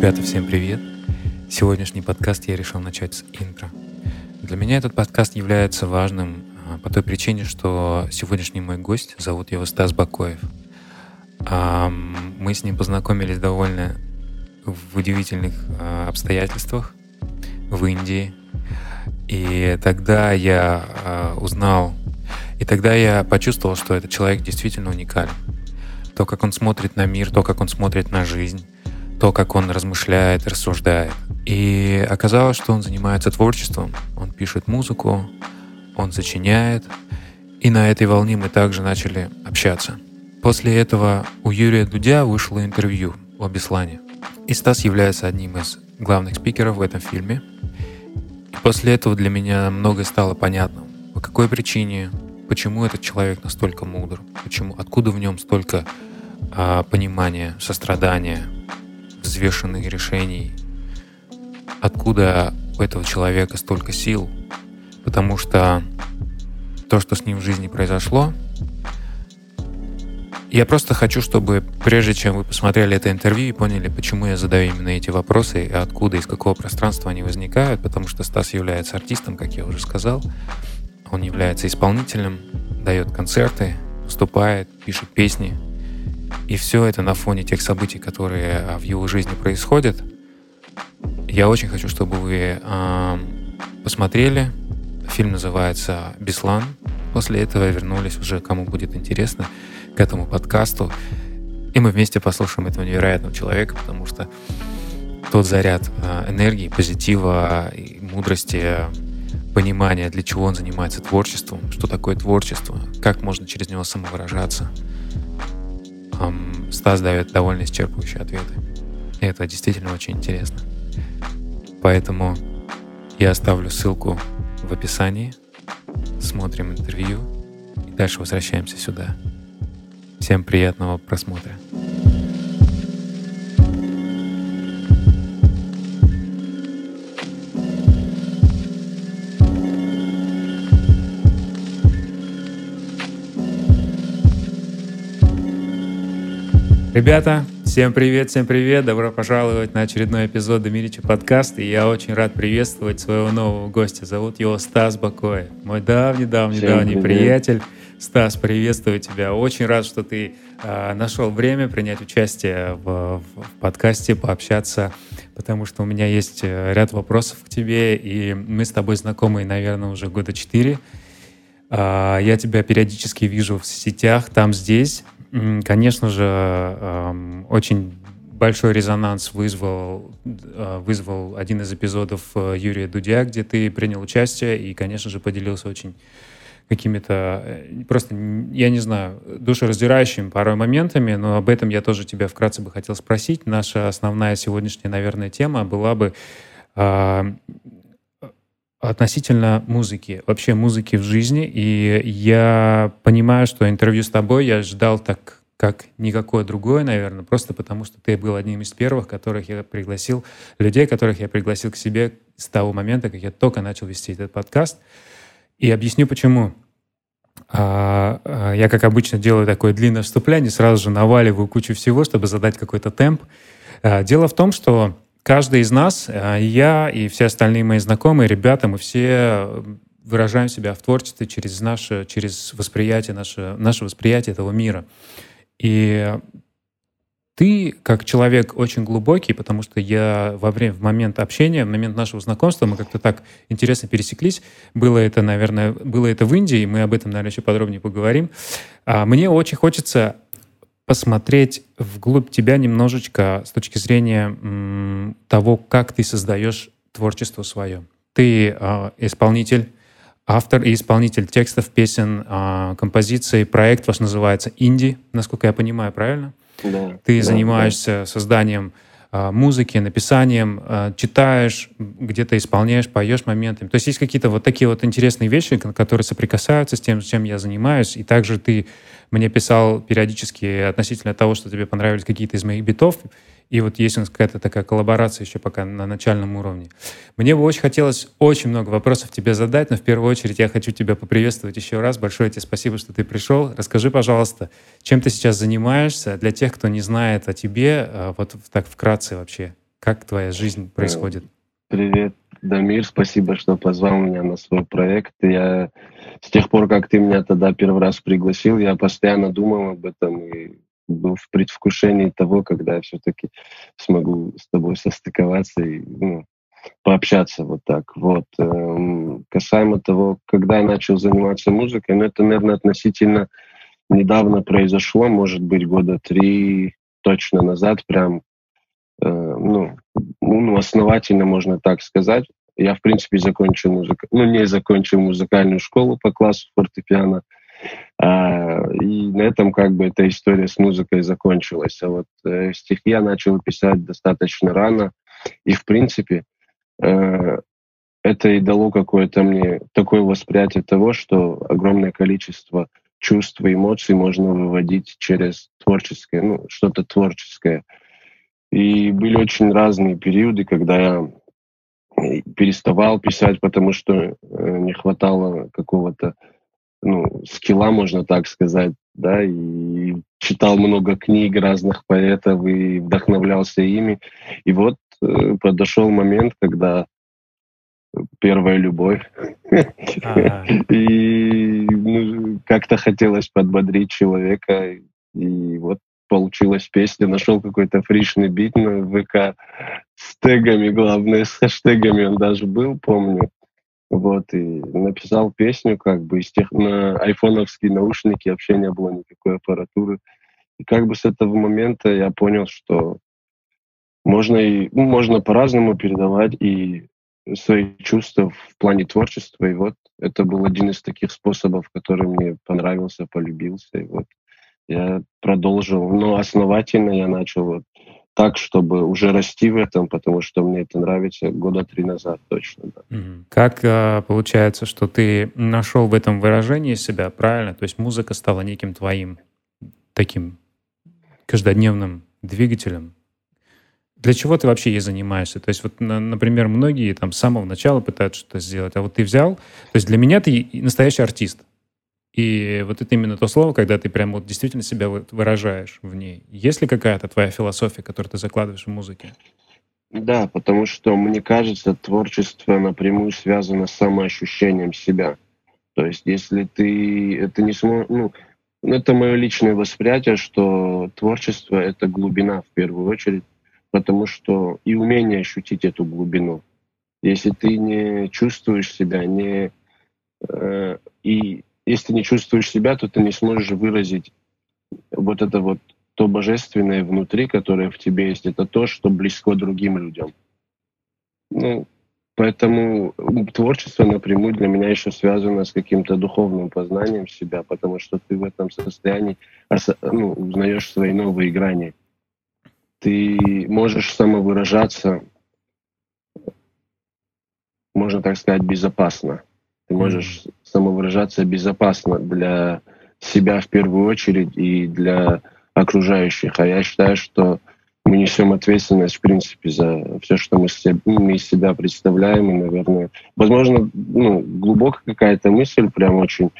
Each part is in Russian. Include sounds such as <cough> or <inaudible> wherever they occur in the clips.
Ребята, всем привет! Сегодняшний подкаст я решил начать с интро. Для меня этот подкаст является важным а, по той причине, что сегодняшний мой гость, зовут его Стас Бакоев. Мы с ним познакомились довольно в удивительных а, обстоятельствах в Индии. И тогда я а, узнал, и тогда я почувствовал, что этот человек действительно уникален. То, как он смотрит на мир, то, как он смотрит на жизнь, то, как он размышляет, рассуждает. И оказалось, что он занимается творчеством. Он пишет музыку, он сочиняет. И на этой волне мы также начали общаться. После этого у Юрия Дудя вышло интервью о Беслане. И Стас является одним из главных спикеров в этом фильме. И после этого для меня многое стало понятно. По какой причине, почему этот человек настолько мудр, почему, откуда в нем столько а, понимания, сострадания, взвешенных решений, откуда у этого человека столько сил, потому что то, что с ним в жизни произошло, я просто хочу, чтобы прежде чем вы посмотрели это интервью и поняли, почему я задаю именно эти вопросы, и откуда, из какого пространства они возникают, потому что Стас является артистом, как я уже сказал, он является исполнителем, дает концерты, выступает, пишет песни. И все это на фоне тех событий, которые а, в его жизни происходят. Я очень хочу, чтобы вы э, посмотрели. Фильм называется «Беслан». После этого вернулись уже, кому будет интересно, к этому подкасту. И мы вместе послушаем этого невероятного человека, потому что тот заряд э, энергии, позитива мудрости, понимания, для чего он занимается творчеством, что такое творчество, как можно через него самовыражаться. Эм, Стас дает довольно исчерпывающие ответы. И это действительно очень интересно. Поэтому я оставлю ссылку в описании. Смотрим интервью и дальше возвращаемся сюда. Всем приятного просмотра. Ребята, всем привет, всем привет. Добро пожаловать на очередной эпизод Демирича подкаста. И я очень рад приветствовать своего нового гостя. Зовут его Стас Бакоев. Мой давний-давний-давний приятель. Стас, приветствую тебя. Очень рад, что ты э, нашел время принять участие в, в подкасте, пообщаться, потому что у меня есть э, ряд вопросов к тебе, и мы с тобой знакомы, наверное, уже года четыре. Э, я тебя периодически вижу в сетях, там, здесь. Конечно же, очень большой резонанс вызвал, э, вызвал один из эпизодов э, Юрия Дудя, где ты принял участие и, конечно же, поделился очень какими-то, э, просто, я не знаю, душераздирающими порой моментами, но об этом я тоже тебя вкратце бы хотел спросить. Наша основная сегодняшняя, наверное, тема была бы относительно музыки, вообще музыки в жизни. И я понимаю, что интервью с тобой я ждал так как никакое другое, наверное, просто потому что ты был одним из первых, которых я пригласил, людей, которых я пригласил к себе с того момента, как я только начал вести этот подкаст. И объясню почему. А, а, я, как обычно, делаю такое длинное вступление, сразу же наваливаю кучу всего, чтобы задать какой-то темп. А, дело в том, что каждый из нас, я и все остальные мои знакомые, ребята, мы все выражаем себя в творчестве через наше, через восприятие, наше, наше восприятие этого мира. И ты, как человек очень глубокий, потому что я во время, в момент общения, в момент нашего знакомства, мы как-то так интересно пересеклись. Было это, наверное, было это в Индии, мы об этом, наверное, еще подробнее поговорим. А мне очень хочется посмотреть вглубь тебя немножечко с точки зрения м, того, как ты создаешь творчество свое. Ты э, исполнитель, автор и исполнитель текстов, песен, э, композиций. Проект ваш называется «Инди», насколько я понимаю, правильно? Да. Ты да, занимаешься да. созданием э, музыки, написанием, э, читаешь, где-то исполняешь, поешь моментами. То есть есть какие-то вот такие вот интересные вещи, которые соприкасаются с тем, чем я занимаюсь. И также ты мне писал периодически относительно того, что тебе понравились какие-то из моих битов. И вот есть у нас какая-то такая коллаборация еще пока на начальном уровне. Мне бы очень хотелось очень много вопросов тебе задать, но в первую очередь я хочу тебя поприветствовать еще раз. Большое тебе спасибо, что ты пришел. Расскажи, пожалуйста, чем ты сейчас занимаешься для тех, кто не знает о тебе, а вот так вкратце вообще. Как твоя жизнь происходит? Привет, Дамир, спасибо, что позвал меня на свой проект. Я с тех пор, как ты меня тогда первый раз пригласил, я постоянно думал об этом и был в предвкушении того, когда я все-таки смогу с тобой состыковаться и ну, пообщаться вот так. Вот. Эм, касаемо того, когда я начал заниматься музыкой, ну, это, наверное, относительно недавно произошло, может быть, года три точно назад, прям, ну, ну, основательно, можно так сказать. Я, в принципе, закончил музыку, ну, не закончил музыкальную школу по классу фортепиано, а, и на этом как бы эта история с музыкой закончилась. А вот э, стихи я начал писать достаточно рано, и, в принципе, э, это и дало какое-то мне такое восприятие того, что огромное количество чувств и эмоций можно выводить через творческое, ну, что-то творческое. И были очень разные периоды, когда я э, переставал писать, потому что э, не хватало какого-то ну, скилла, можно так сказать, да, и читал много книг разных поэтов и вдохновлялся ими. И вот э, подошел момент, когда первая любовь. <laughs> И ну, как-то хотелось подбодрить человека. И вот получилась песня. Нашел какой-то фришный бит на ВК с тегами, главное, с хэштегами он даже был, помню. Вот, и написал песню, как бы, из тех, на айфоновские наушники, вообще не было никакой аппаратуры. И как бы с этого момента я понял, что можно и ну, можно по-разному передавать и свои чувства в плане творчества. И вот это был один из таких способов, который мне понравился, полюбился. И вот я продолжил. Но основательно я начал вот так, чтобы уже расти в этом, потому что мне это нравится года три назад точно. Да. Как а, получается, что ты нашел в этом выражении себя, правильно? То есть музыка стала неким твоим таким каждодневным двигателем, для чего ты вообще ей занимаешься? То есть вот, например, многие там с самого начала пытаются что-то сделать, а вот ты взял, то есть для меня ты настоящий артист. И вот это именно то слово, когда ты прям вот действительно себя выражаешь в ней. Есть ли какая-то твоя философия, которую ты закладываешь в музыке? Да, потому что, мне кажется, творчество напрямую связано с самоощущением себя. То есть, если ты это не сможешь... Ну, это мое личное восприятие, что творчество — это глубина в первую очередь потому что и умение ощутить эту глубину. Если ты не чувствуешь себя, не, э, и если ты не чувствуешь себя, то ты не сможешь выразить вот это вот то божественное внутри, которое в тебе есть, это то, что близко другим людям. Ну, поэтому творчество напрямую для меня еще связано с каким-то духовным познанием себя, потому что ты в этом состоянии ну, узнаешь свои новые грани ты можешь самовыражаться, можно так сказать, безопасно. Ты можешь самовыражаться безопасно для себя в первую очередь и для окружающих. А я считаю, что мы несем ответственность, в принципе, за все, что мы, мы из себя представляем. И, наверное, возможно, ну, глубокая какая-то мысль, прям очень.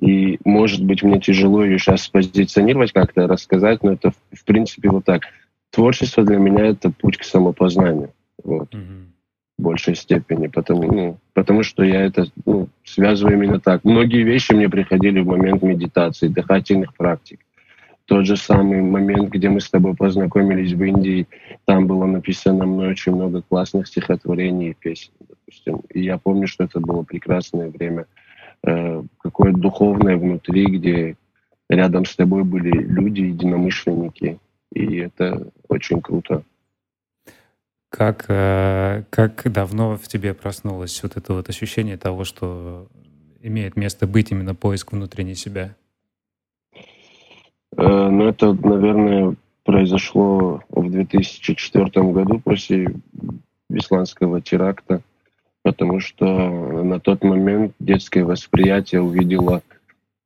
И, может быть, мне тяжело ее сейчас позиционировать, как-то рассказать, но это, в принципе, вот так творчество для меня это путь к самопознанию. Вот. Mm-hmm. В большей степени. Потому, ну, потому что я это ну, связываю именно так. Многие вещи мне приходили в момент медитации, дыхательных практик. Тот же самый момент, где мы с тобой познакомились в Индии, там было написано мной очень много классных стихотворений и песен, допустим. И я помню, что это было прекрасное время, э, какое-то духовное внутри, где рядом с тобой были люди, единомышленники, и это очень круто. Как, э, как давно в тебе проснулось вот это вот ощущение того, что имеет место быть именно поиск внутренней себя? Э, ну, это, наверное, произошло в 2004 году после Бесланского теракта, потому что на тот момент детское восприятие увидело,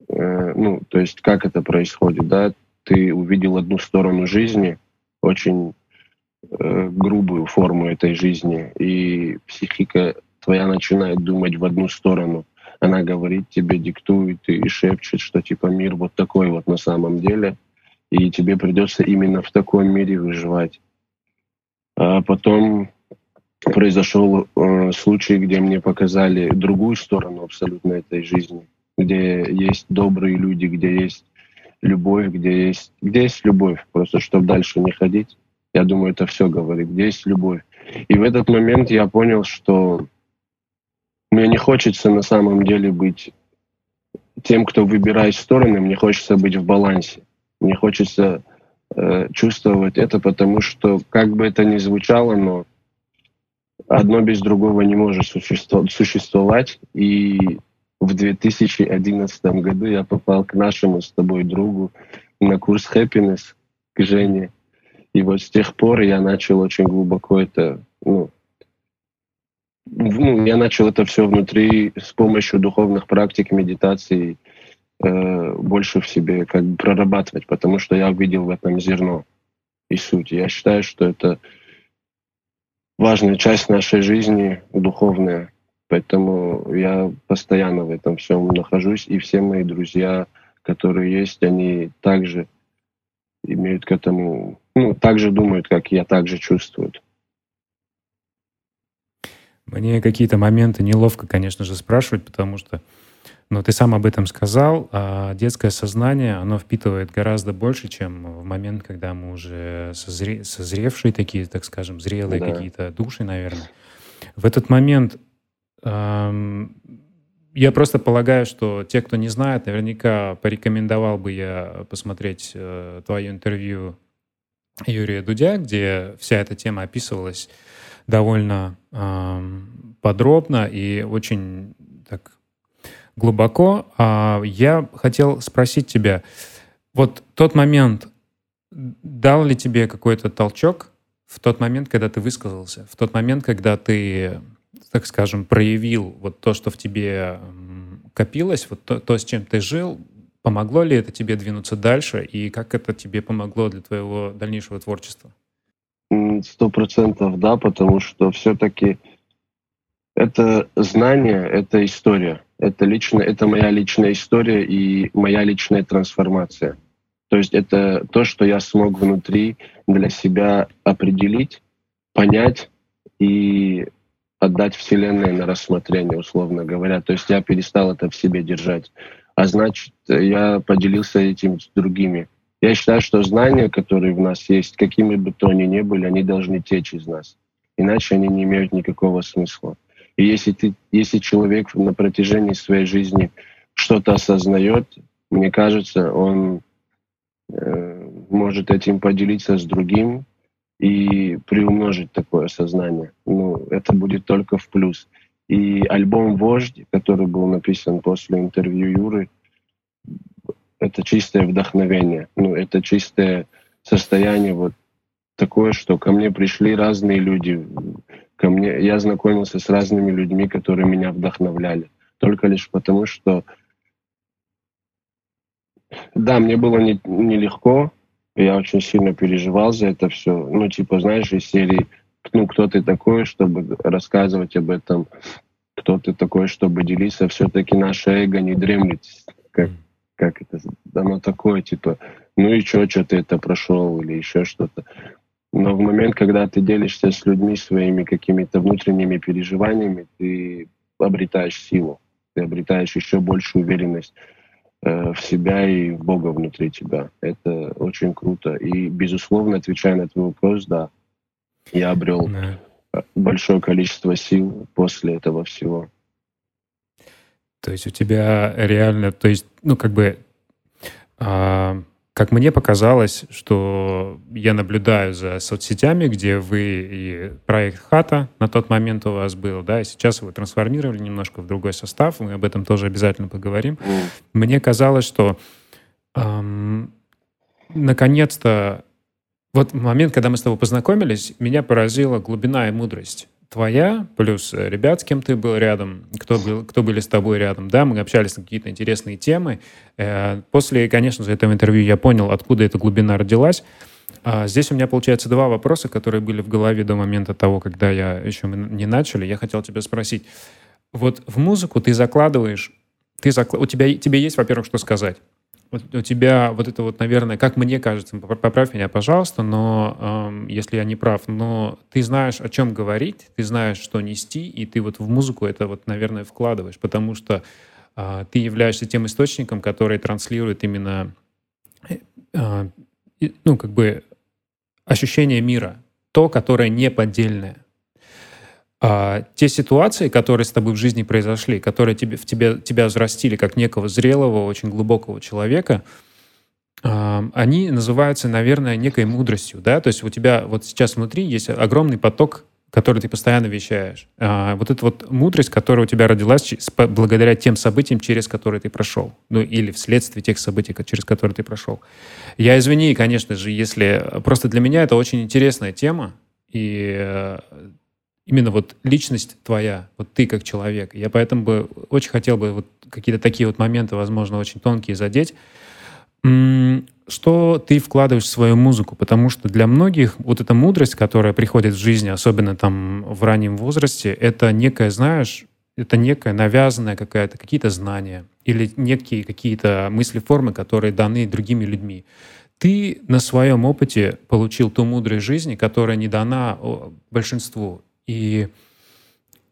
э, ну, то есть как это происходит, да, ты увидел одну сторону жизни, очень э, грубую форму этой жизни, и психика твоя начинает думать в одну сторону. Она говорит тебе, диктует и шепчет, что типа мир вот такой вот на самом деле, и тебе придется именно в таком мире выживать. А потом произошел э, случай, где мне показали другую сторону абсолютно этой жизни, где есть добрые люди, где есть любовь, где есть, где есть любовь, просто чтобы дальше не ходить. Я думаю, это все говорит, где есть любовь. И в этот момент я понял, что мне не хочется на самом деле быть тем, кто выбирает стороны, мне хочется быть в балансе. Мне хочется э, чувствовать это, потому что, как бы это ни звучало, но одно без другого не может существовать. И в 2011 году я попал к нашему с тобой другу на курс Happiness, к Жене. И вот с тех пор я начал очень глубоко это, ну, ну я начал это все внутри с помощью духовных практик, медитации, э, больше в себе как бы прорабатывать, потому что я увидел в этом зерно и суть. Я считаю, что это важная часть нашей жизни, духовная. Поэтому я постоянно в этом всем нахожусь, и все мои друзья, которые есть, они также имеют к этому, ну, так же думают, как я, так же чувствуют. Мне какие-то моменты неловко, конечно же, спрашивать, потому что, ну, ты сам об этом сказал, а детское сознание, оно впитывает гораздо больше, чем в момент, когда мы уже созре... созревшие такие, так скажем, зрелые да. какие-то души, наверное. В этот момент я просто полагаю, что те, кто не знает, наверняка порекомендовал бы я посмотреть э, твое интервью Юрия Дудя, где вся эта тема описывалась довольно э, подробно и очень так глубоко. А я хотел спросить тебя, вот тот момент дал ли тебе какой-то толчок в тот момент, когда ты высказался, в тот момент, когда ты так скажем, проявил вот то, что в тебе копилось, вот то, то, с чем ты жил, помогло ли это тебе двинуться дальше, и как это тебе помогло для твоего дальнейшего творчества? Сто процентов да, потому что все-таки это знание, это история. Это, лично, это моя личная история и моя личная трансформация. То есть это то, что я смог внутри для себя определить, понять и отдать Вселенной на рассмотрение, условно говоря. То есть я перестал это в себе держать. А значит, я поделился этим с другими. Я считаю, что знания, которые в нас есть, какими бы то ни были, они должны течь из нас. Иначе они не имеют никакого смысла. И если, ты, если человек на протяжении своей жизни что-то осознает, мне кажется, он э, может этим поделиться с другим, и приумножить такое сознание. Ну, это будет только в плюс. И альбом «Вождь», который был написан после интервью Юры, это чистое вдохновение. Ну, это чистое состояние вот такое, что ко мне пришли разные люди. Ко мне, я знакомился с разными людьми, которые меня вдохновляли. Только лишь потому, что да, мне было нелегко, не я очень сильно переживал за это все. Ну, типа, знаешь, из серии ну, кто ты такой, чтобы рассказывать об этом, кто ты такой, чтобы делиться. Все-таки наше эго не дремлет, как, как это, оно такое, типа, ну и что, что ты это прошел или еще что-то. Но в момент, когда ты делишься с людьми своими какими-то внутренними переживаниями, ты обретаешь силу, ты обретаешь еще большую уверенность. Э, в себя и в Бога внутри тебя. Это очень круто. И, безусловно, отвечая на твой вопрос, да, я обрел да. большое количество сил после этого всего. То есть у тебя реально, то есть, ну, как бы, а, как мне показалось, что я наблюдаю за соцсетями, где вы и проект Хата на тот момент у вас был, да, и сейчас вы трансформировали немножко в другой состав, мы об этом тоже обязательно поговорим. Мне казалось, что эм, наконец-то вот момент, когда мы с тобой познакомились, меня поразила глубина и мудрость твоя, плюс э, ребят, с кем ты был рядом, кто, был, кто были с тобой рядом, да, мы общались на какие-то интересные темы. Э, после, конечно же, этого интервью я понял, откуда эта глубина родилась. А здесь у меня, получается, два вопроса, которые были в голове до момента того, когда я еще мы не начали. Я хотел тебя спросить. Вот в музыку ты закладываешь, ты закла... у тебя тебе есть, во-первых, что сказать. У тебя вот это вот, наверное, как мне кажется, поправь меня, пожалуйста, но э, если я не прав, но ты знаешь, о чем говорить, ты знаешь, что нести, и ты вот в музыку это вот, наверное, вкладываешь, потому что э, ты являешься тем источником, который транслирует именно, э, э, ну, как бы ощущение мира, то, которое не поддельное. А, те ситуации, которые с тобой в жизни произошли, которые тебе, в тебе, тебя взрастили как некого зрелого, очень глубокого человека, а, они называются, наверное, некой мудростью, да, то есть у тебя вот сейчас внутри есть огромный поток, который ты постоянно вещаешь. А, вот эта вот мудрость, которая у тебя родилась благодаря тем событиям, через которые ты прошел, ну или вследствие тех событий, через которые ты прошел. Я извини, конечно же, если просто для меня это очень интересная тема, и э, именно вот личность твоя, вот ты как человек. Я поэтому бы очень хотел бы вот какие-то такие вот моменты, возможно, очень тонкие задеть. Что ты вкладываешь в свою музыку? Потому что для многих вот эта мудрость, которая приходит в жизни, особенно там в раннем возрасте, это некая, знаешь, это некая навязанная какая-то, какие-то знания или некие какие-то мысли, формы, которые даны другими людьми. Ты на своем опыте получил ту мудрость жизни, которая не дана большинству. И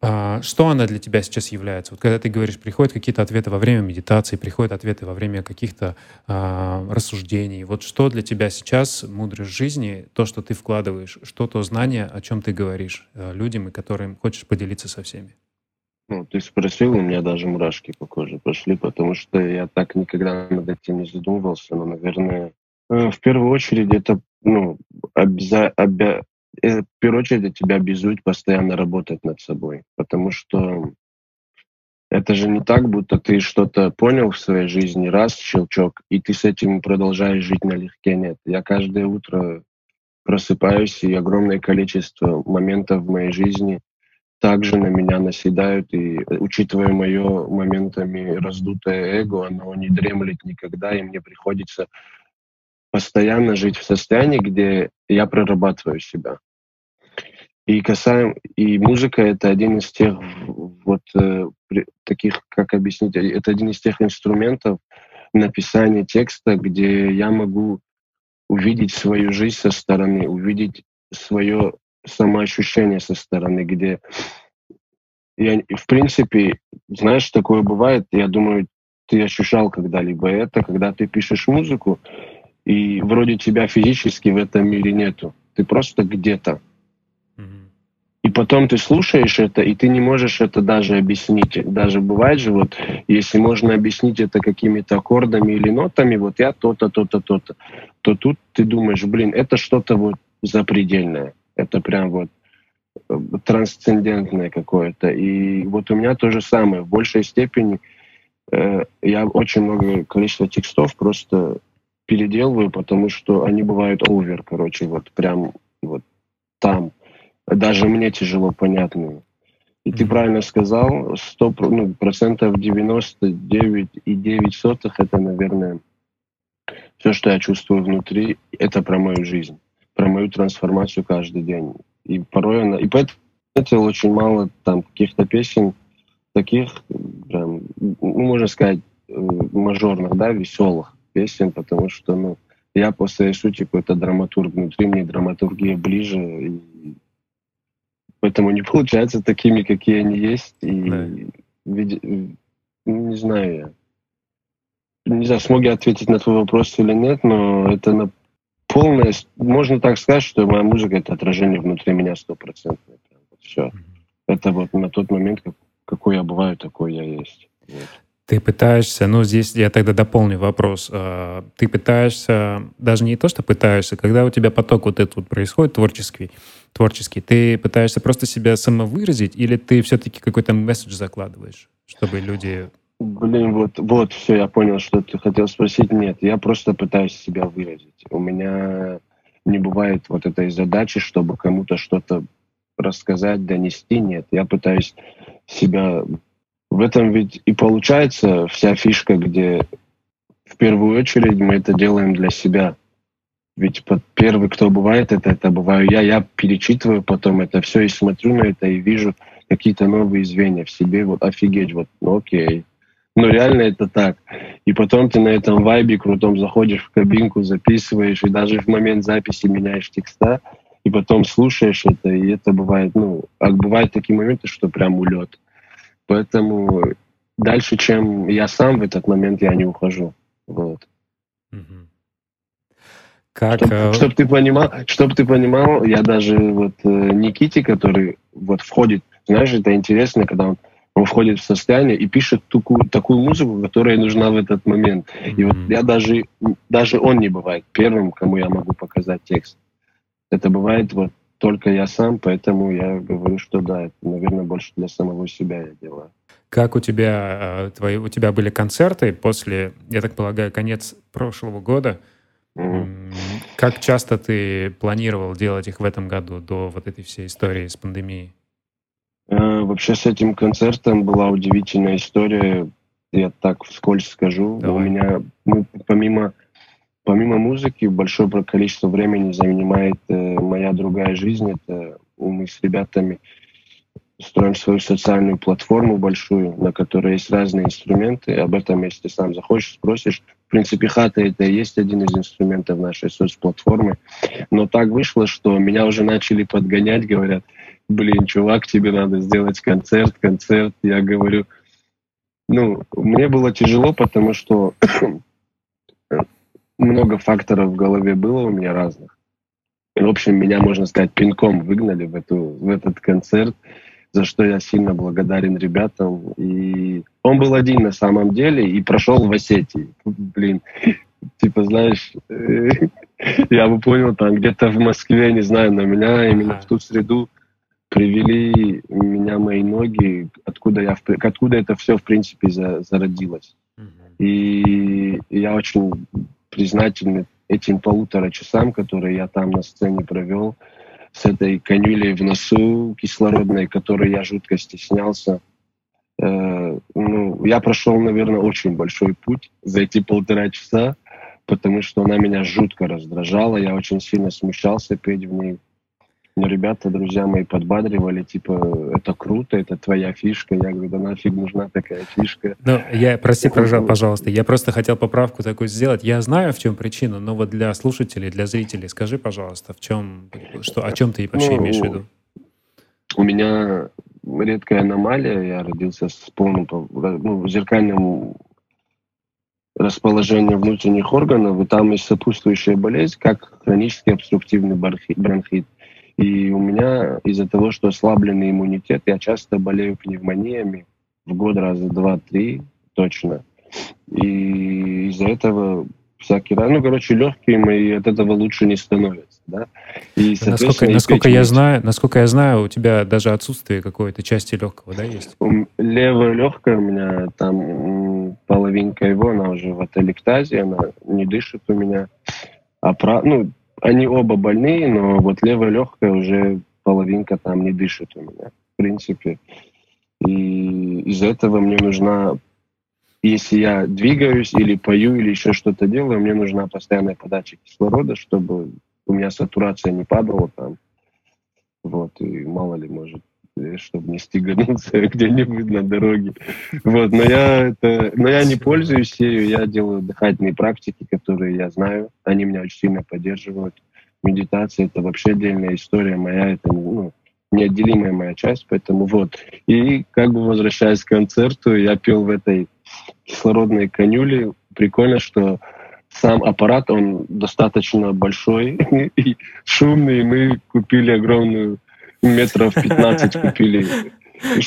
а, что она для тебя сейчас является? Вот когда ты говоришь, приходят какие-то ответы во время медитации, приходят ответы во время каких-то а, рассуждений. Вот что для тебя сейчас мудрость жизни, то, что ты вкладываешь, что то знание, о чем ты говоришь а, людям, и которым хочешь поделиться со всеми? Ну, ты спросил, у меня даже мурашки по коже пошли, потому что я так никогда над этим не задумывался, но, наверное, э, в первую очередь это ну, обяза- обя- в первую очередь тебя обязует постоянно работать над собой, потому что это же не так, будто ты что-то понял в своей жизни, раз, щелчок, и ты с этим продолжаешь жить налегке. Нет, я каждое утро просыпаюсь, и огромное количество моментов в моей жизни также на меня наседают, и учитывая мое моментами раздутое эго, оно не дремлет никогда, и мне приходится постоянно жить в состоянии, где я прорабатываю себя. И касаем, и музыка это один из тех вот э, таких, как объяснить, это один из тех инструментов написания текста, где я могу увидеть свою жизнь со стороны, увидеть свое самоощущение со стороны, где я, в принципе, знаешь, такое бывает, я думаю, ты ощущал когда-либо это, когда ты пишешь музыку, и вроде тебя физически в этом мире нету. Ты просто где-то. И потом ты слушаешь это, и ты не можешь это даже объяснить. Даже бывает же, вот, если можно объяснить это какими-то аккордами или нотами, вот я то-то, то-то, то-то, то тут ты думаешь, блин, это что-то вот запредельное. Это прям вот э, трансцендентное какое-то. И вот у меня то же самое. В большей степени э, я очень много количества текстов просто переделываю, потому что они бывают овер, короче, вот прям вот там. Даже мне тяжело понятно. И ты правильно сказал, 100, ну, процентов 99,9 сотых это, наверное, все, что я чувствую внутри, это про мою жизнь, про мою трансформацию каждый день. И порой она... И поэтому очень мало там каких-то песен таких, прям, ну, можно сказать, э, мажорных, да, веселых песен, потому что, ну, я по своей сути какой-то драматург. Внутри мне драматургия ближе, и поэтому не <laughs> получается такими, какие они есть. И да. види, ну, не знаю я. Не знаю, смогу я ответить на твой вопрос или нет, но это на полное... Можно так сказать, что моя музыка — это отражение внутри меня стопроцентное. Все. Mm-hmm. Это вот на тот момент, как, какой я бываю, такой я есть. Вот. Ты пытаешься, ну здесь я тогда дополню вопрос. А, ты пытаешься, даже не то, что пытаешься, когда у тебя поток вот этот вот происходит творческий, творческий, ты пытаешься просто себя самовыразить или ты все-таки какой-то месседж закладываешь, чтобы люди... Блин, вот, вот, все, я понял, что ты хотел спросить. Нет, я просто пытаюсь себя выразить. У меня не бывает вот этой задачи, чтобы кому-то что-то рассказать, донести. Нет, я пытаюсь себя в этом ведь и получается вся фишка, где в первую очередь мы это делаем для себя. Ведь первый, кто бывает это, это бываю я. Я перечитываю потом это все и смотрю на это и вижу какие-то новые звенья в себе. Вот офигеть, вот, ну окей. Ну, реально это так. И потом ты на этом вайбе крутом заходишь в кабинку, записываешь, и даже в момент записи меняешь текста, и потом слушаешь это, и это бывает, ну, а бывают такие моменты, что прям улет. Поэтому дальше, чем я сам в этот момент, я не ухожу. Вот. Как, чтобы, э... чтоб ты понимал, чтобы ты понимал, я даже вот э, Никите, который вот входит, знаешь, это интересно, когда он он входит в состояние и пишет такую, такую музыку, которая нужна в этот момент. Mm-hmm. И вот я даже, даже он не бывает первым, кому я могу показать текст. Это бывает вот только я сам, поэтому я говорю, что да, это, наверное, больше для самого себя я делаю. Как у тебя, э, твои, у тебя были концерты после, я так полагаю, конец прошлого года? Mm-hmm. Как часто ты планировал делать их в этом году до вот этой всей истории с пандемией? Э, вообще с этим концертом была удивительная история. Я так вскользь скажу. Давай. У меня, ну, помимо, помимо музыки, большое количество времени занимает э, моя другая жизнь. Это мы с ребятами строим свою социальную платформу большую, на которой есть разные инструменты. Об этом, если ты сам захочешь, спросишь. В принципе, хата это и есть один из инструментов нашей соцплатформы. Но так вышло, что меня уже начали подгонять, говорят, блин, чувак, тебе надо сделать концерт, концерт. Я говорю, ну, мне было тяжело, потому что много факторов в голове было у меня разных. В общем, меня, можно сказать, пинком выгнали в, эту, в этот концерт, за что я сильно благодарен ребятам. И он был один на самом деле и прошел в Осетии. Блин, типа, знаешь, <laughs> я бы понял, там где-то в Москве, не знаю, но меня именно в ту среду привели меня мои ноги, откуда, я, откуда это все, в принципе, за, зародилось. И я очень признателен этим полутора часам, которые я там на сцене провел, с этой конюлей в носу кислородной, которой я жутко стеснялся. Э, ну, я прошел, наверное, очень большой путь за эти полтора часа, потому что она меня жутко раздражала, я очень сильно смущался петь в ней. Но ребята, друзья мои, подбадривали, типа, это круто, это твоя фишка. Я говорю, да нафиг нужна такая фишка. Ну, я, прости, пожалуйста, я просто хотел поправку такую сделать. Я знаю, в чем причина, но вот для слушателей, для зрителей, скажи, пожалуйста, в чем, что, о чем ты вообще ну, имеешь в виду? У меня редкая аномалия, я родился с полным ну, зеркальным расположением внутренних органов, и там есть сопутствующая болезнь, как хронический обструктивный бронхит. И у меня из-за того, что ослабленный иммунитет, я часто болею пневмониями в год раза два-три точно. И из-за этого всякие раз, ну, короче, легкие мои от этого лучше не становятся, да. И, насколько, насколько я знаю, насколько я знаю, у тебя даже отсутствие какой-то части легкого, да, есть? Левая легкая у меня там половинка его, она уже в ателектазе, она не дышит у меня. А про, ну, они оба больные, но вот левая легкая уже половинка там не дышит у меня, в принципе. И из-за этого мне нужна, если я двигаюсь или пою, или еще что-то делаю, мне нужна постоянная подача кислорода, чтобы у меня сатурация не падала там. Вот, и мало ли, может, чтобы не стигануться <laughs> где-нибудь на дороге. Вот, но я, это, но я не пользуюсь ею, я делаю дыхательные практики, которые я знаю, они меня очень сильно поддерживают. Медитация — это вообще отдельная история моя, это ну, неотделимая моя часть, поэтому вот. И как бы возвращаясь к концерту, я пел в этой кислородной конюле. Прикольно, что сам аппарат, он достаточно большой <laughs> и шумный. Мы купили огромную метров 15 купили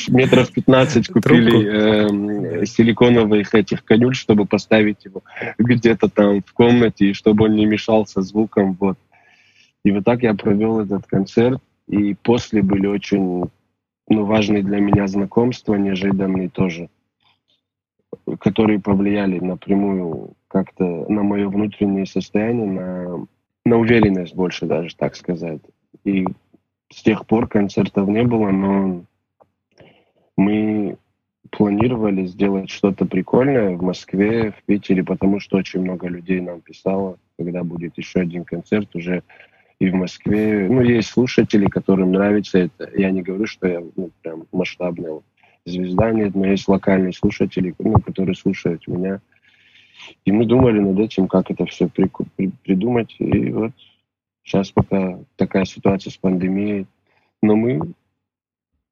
метров 15 купили э, силиконовых этих конюль, чтобы поставить его где-то там в комнате, и чтобы он не мешался звуком. Вот. И вот так я провел этот концерт. И после были очень ну, важные для меня знакомства, неожиданные тоже, которые повлияли напрямую как-то на мое внутреннее состояние, на, на уверенность больше даже, так сказать. И с тех пор концертов не было, но мы планировали сделать что-то прикольное в Москве, в Питере, потому что очень много людей нам писало, когда будет еще один концерт уже и в Москве. Ну, есть слушатели, которым нравится это. Я не говорю, что я ну, прям масштабный звезда нет, но есть локальные слушатели, ну, которые слушают меня. И мы думали над этим, как это все при, при, придумать. И вот сейчас пока такая ситуация с пандемией. Но мы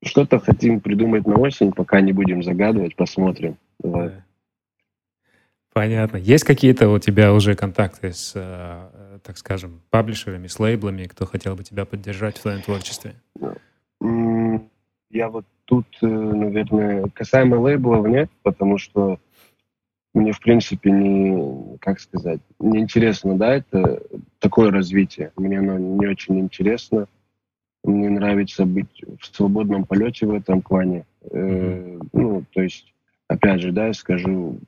что-то хотим придумать на осень, пока не будем загадывать, посмотрим. Вот. Понятно. Есть какие-то у тебя уже контакты с, э, так скажем, паблишерами, с лейблами, кто хотел бы тебя поддержать в твоем творчестве? Я вот тут, э, наверное, касаемо лейблов нет, потому что мне, в принципе, не, как сказать, не интересно, да, это такое развитие. Мне оно не очень интересно. Мне нравится быть в свободном полете в этом плане. Э, ну, то есть, опять же, да, я скажу,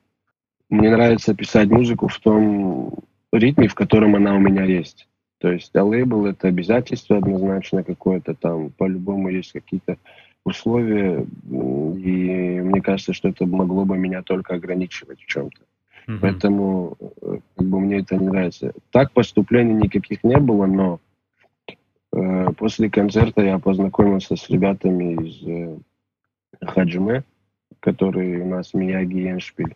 мне нравится писать музыку в том ритме, в котором она у меня есть. То есть, а лейбл — это обязательство однозначно какое-то там, по-любому есть какие-то условия, и мне кажется, что это могло бы меня только ограничивать в чем-то. Mm-hmm. Поэтому э, как бы мне это не нравится. Так поступлений никаких не было, но э, после концерта я познакомился с ребятами из э, Хаджиме, которые у нас Мияги и Эншпиль.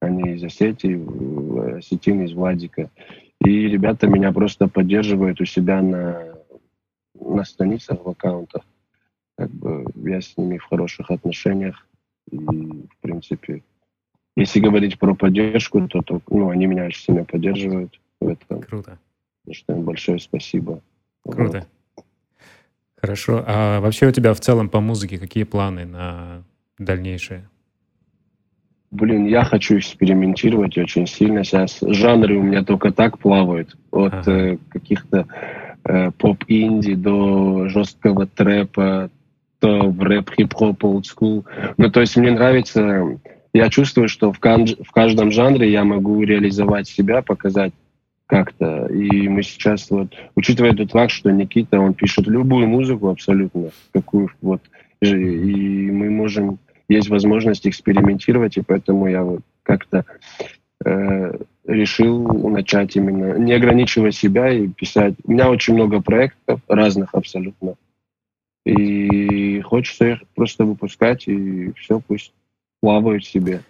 Они из Осетии, Осетин из Владика. И ребята меня просто поддерживают у себя на, на страницах, в аккаунтах как бы я с ними в хороших отношениях. И, в принципе, если говорить про поддержку, то, то ну, они меня очень сильно поддерживают в этом. Круто. За что им большое спасибо. Круто. Вот. Хорошо. А вообще у тебя в целом по музыке какие планы на дальнейшее? Блин, я хочу экспериментировать очень сильно сейчас. Жанры у меня только так плавают. От ага. э, каких-то э, поп-инди до жесткого трэпа, в рэп, хип-хоп, олдскул. Ну, то есть мне нравится, я чувствую, что в, в каждом жанре я могу реализовать себя, показать как-то. И мы сейчас вот, учитывая тот факт, что Никита, он пишет любую музыку абсолютно, какую вот, и мы можем, есть возможность экспериментировать, и поэтому я вот как-то э, решил начать именно, не ограничивая себя и писать. У меня очень много проектов разных абсолютно. И хочется их просто выпускать, и все, пусть плавают себе.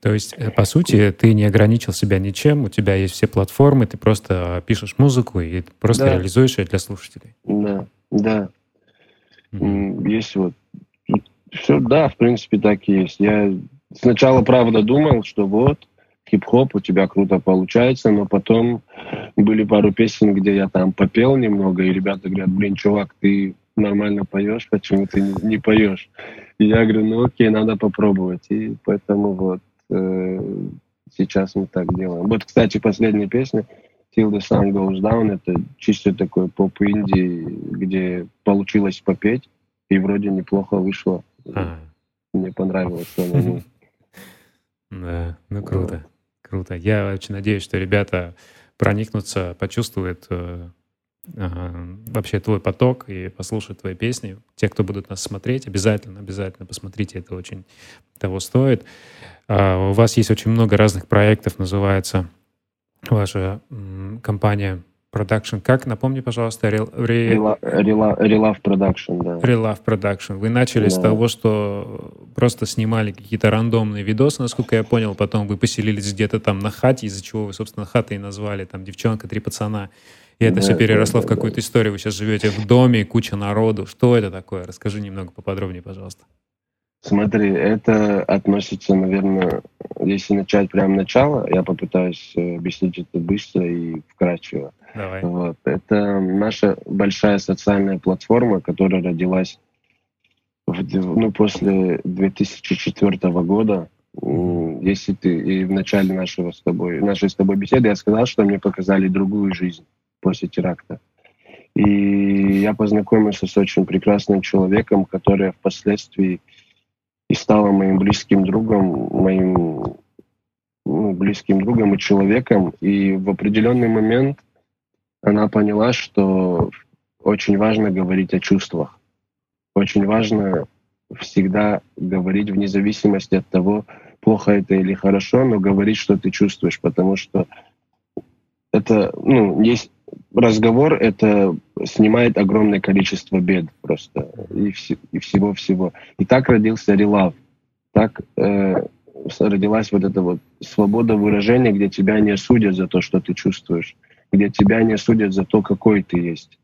То есть, э, по сути, ты не ограничил себя ничем, у тебя есть все платформы, ты просто пишешь музыку и просто да. реализуешь ее для слушателей. Да, да. Mm-hmm. Есть вот все, да, в принципе, так и есть. Я сначала, правда, думал, что вот, хип-хоп у тебя круто получается, но потом были пару песен, где я там попел немного, и ребята говорят, блин, чувак, ты нормально поешь, почему ты не, поешь? И я говорю, ну окей, надо попробовать. И поэтому вот э, сейчас мы так делаем. Вот, кстати, последняя песня Till the Sun Goes Down, это чисто такой поп-инди, где получилось попеть, и вроде неплохо вышло. А. Мне понравилось. <laughs> Да, ну круто, круто. Я очень надеюсь, что ребята проникнутся, почувствуют э, вообще твой поток и послушать твои песни. Те, кто будут нас смотреть, обязательно, обязательно посмотрите, это очень того стоит. А, у вас есть очень много разных проектов, называется ваша компания Production. Как? Напомни, пожалуйста. Relove Production, да. Relove Production. Вы начали да. с того, что просто снимали какие-то рандомные видосы, насколько я понял. Потом вы поселились где-то там на хате, из-за чего вы, собственно, хатой назвали. Там девчонка, три пацана. И это да, все переросло да, в какую-то да. историю. Вы сейчас живете в доме, куча народу. Что это такое? Расскажи немного поподробнее, пожалуйста. Смотри, это относится, наверное, если начать прямо начало, я попытаюсь э, объяснить это быстро и вкратчиво. Давай. Вот. Это наша большая социальная платформа, которая родилась в, ну, после 2004 года. Если ты и в начале нашего с тобой, нашей с тобой беседы я сказал, что мне показали другую жизнь после теракта. И я познакомился с очень прекрасным человеком, которая впоследствии и стала моим близким другом, моим ну, близким другом и человеком. И в определенный момент она поняла, что очень важно говорить о чувствах. Очень важно всегда говорить вне зависимости от того, плохо это или хорошо, но говорить, что ты чувствуешь, потому что это, ну, есть разговор это снимает огромное количество бед просто и, вс- и всего-всего. И так родился релав. Так э, родилась вот эта вот свобода выражения, где тебя не судят за то, что ты чувствуешь, где тебя не судят за то, какой ты есть.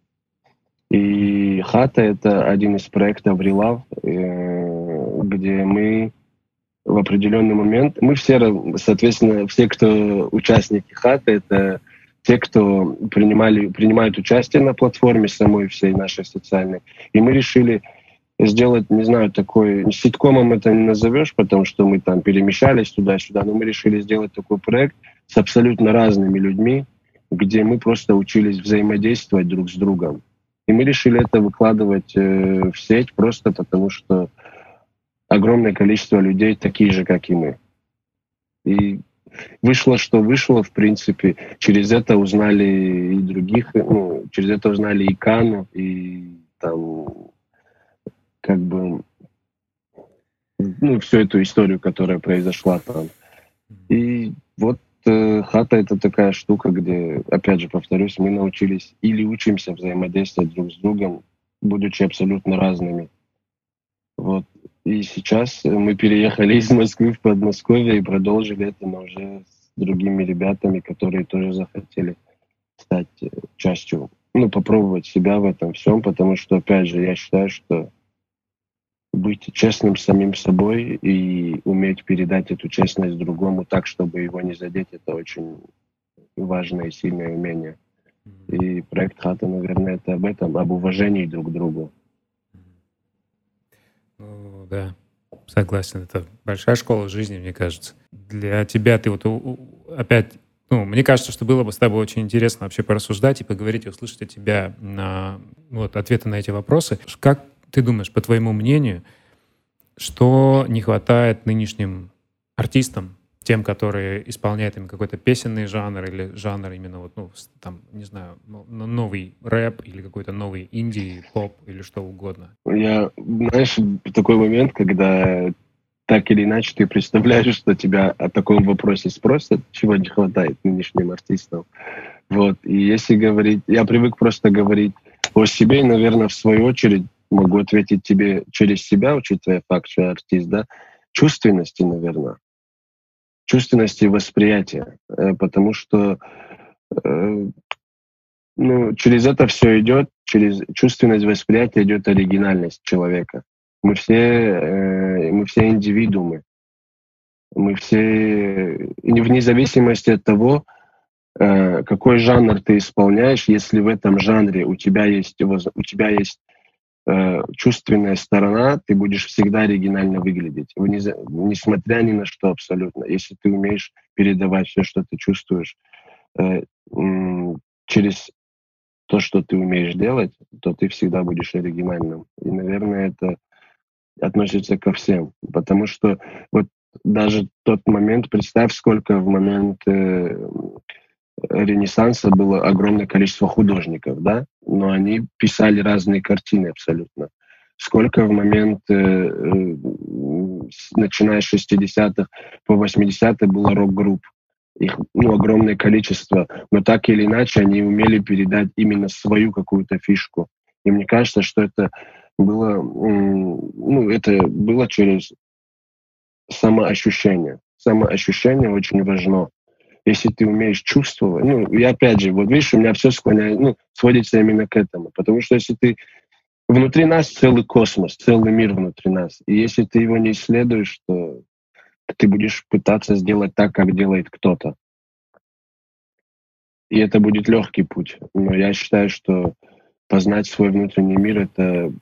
И хата — это один из проектов Релав, э, где мы в определенный момент, мы все, соответственно, все, кто участники хаты, это те, кто принимали, принимают участие на платформе самой всей нашей социальной. И мы решили сделать, не знаю, такой... Ситкомом это не назовешь, потому что мы там перемещались туда-сюда, но мы решили сделать такой проект с абсолютно разными людьми, где мы просто учились взаимодействовать друг с другом. И мы решили это выкладывать э, в сеть просто потому, что огромное количество людей такие же, как и мы. И вышло, что вышло, в принципе. Через это узнали и других, ну, через это узнали и Кану, и там, как бы, ну, всю эту историю, которая произошла там. И вот э, хата это такая штука, где, опять же, повторюсь, мы научились или учимся взаимодействовать друг с другом, будучи абсолютно разными. Вот. И сейчас мы переехали <laughs> из Москвы в Подмосковье и продолжили это, но уже с другими ребятами, которые тоже захотели стать э, частью, ну, попробовать себя в этом всем, потому что, опять же, я считаю, что быть честным самим собой и уметь передать эту честность другому так, чтобы его не задеть, это очень важное и сильное умение. И проект Хата, наверное, это об этом, об уважении друг к другу. Ну, да, согласен. Это большая школа жизни, мне кажется. Для тебя ты вот опять ну, мне кажется, что было бы с тобой очень интересно вообще порассуждать и поговорить, и услышать от тебя на, вот, ответы на эти вопросы. Как ты думаешь, по твоему мнению, что не хватает нынешним артистам тем, которые исполняют им какой-то песенный жанр или жанр именно вот, ну, там, не знаю, новый рэп или какой-то новый инди, поп или что угодно? Я, знаешь, такой момент, когда так или иначе ты представляешь, что тебя о таком вопросе спросят, чего не хватает нынешним артистам. Вот. И если говорить, я привык просто говорить о себе, и, наверное, в свою очередь могу ответить тебе через себя, учитывая факт, что я артист, да, чувственности, наверное чувственности восприятия, э, потому что э, ну, через это все идет, через чувственность восприятия идет оригинальность человека. Мы все, э, мы все индивидуумы. Мы все, вне зависимости от того, какой жанр ты исполняешь, если в этом жанре у тебя есть, у тебя есть э, чувственная сторона, ты будешь всегда оригинально выглядеть, вниз, несмотря ни на что абсолютно. Если ты умеешь передавать все, что ты чувствуешь э, через то, что ты умеешь делать, то ты всегда будешь оригинальным. И, наверное, это относится ко всем. Потому что вот даже тот момент, представь, сколько в момент э, Ренессанса было огромное количество художников, да, но они писали разные картины абсолютно. Сколько в момент, э, э начиная с 60-х по 80-е, было рок-групп. Их ну, огромное количество, но так или иначе они умели передать именно свою какую-то фишку. И мне кажется, что это было, ну, это было через самоощущение. Самоощущение очень важно если ты умеешь чувствовать. Ну, и опять же, вот видишь, у меня все склоняет, ну, сводится именно к этому. Потому что если ты... Внутри нас целый космос, целый мир внутри нас. И если ты его не исследуешь, то ты будешь пытаться сделать так, как делает кто-то. И это будет легкий путь. Но я считаю, что познать свой внутренний мир это,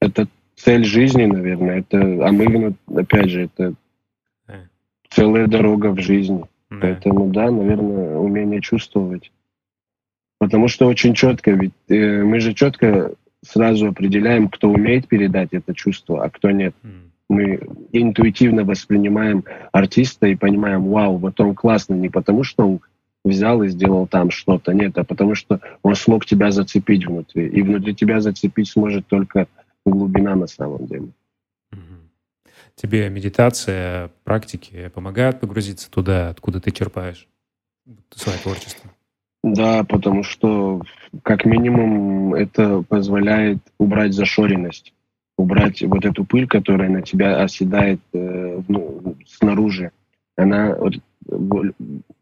это цель жизни, наверное. Это, а мы, опять же, это э. целая дорога в жизни. Да. Поэтому, да, наверное, умение чувствовать. Потому что очень четко, ведь э, мы же четко сразу определяем, кто умеет передать это чувство, а кто нет. Mm. Мы интуитивно воспринимаем артиста и понимаем, вау, вот он классный не потому, что он взял и сделал там что-то, нет, а потому что он смог тебя зацепить внутри. И внутри тебя зацепить сможет только глубина на самом деле. Тебе медитация, практики помогают погрузиться туда, откуда ты черпаешь свое творчество? Да, потому что, как минимум, это позволяет убрать зашоренность, убрать вот эту пыль, которая на тебя оседает э, ну, снаружи. Она, вот,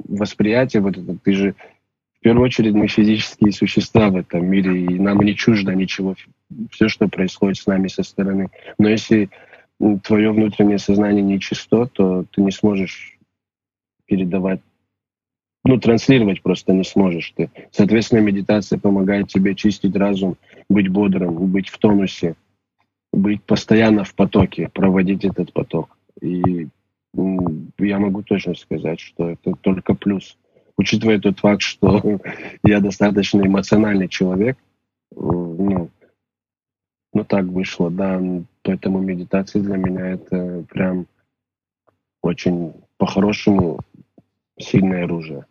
восприятие, вот это, ты же, в первую очередь, мы физические существа в этом мире, и нам не чуждо ничего, все, что происходит с нами со стороны. Но если твое внутреннее сознание нечисто, то ты не сможешь передавать ну, транслировать просто не сможешь ты. Соответственно, медитация помогает тебе чистить разум, быть бодрым, быть в тонусе, быть постоянно в потоке, проводить этот поток. И я могу точно сказать, что это только плюс. Учитывая тот факт, что <laughs> я достаточно эмоциональный человек, ну, ну так вышло, да, поэтому медитация для меня это прям очень по-хорошему сильное оружие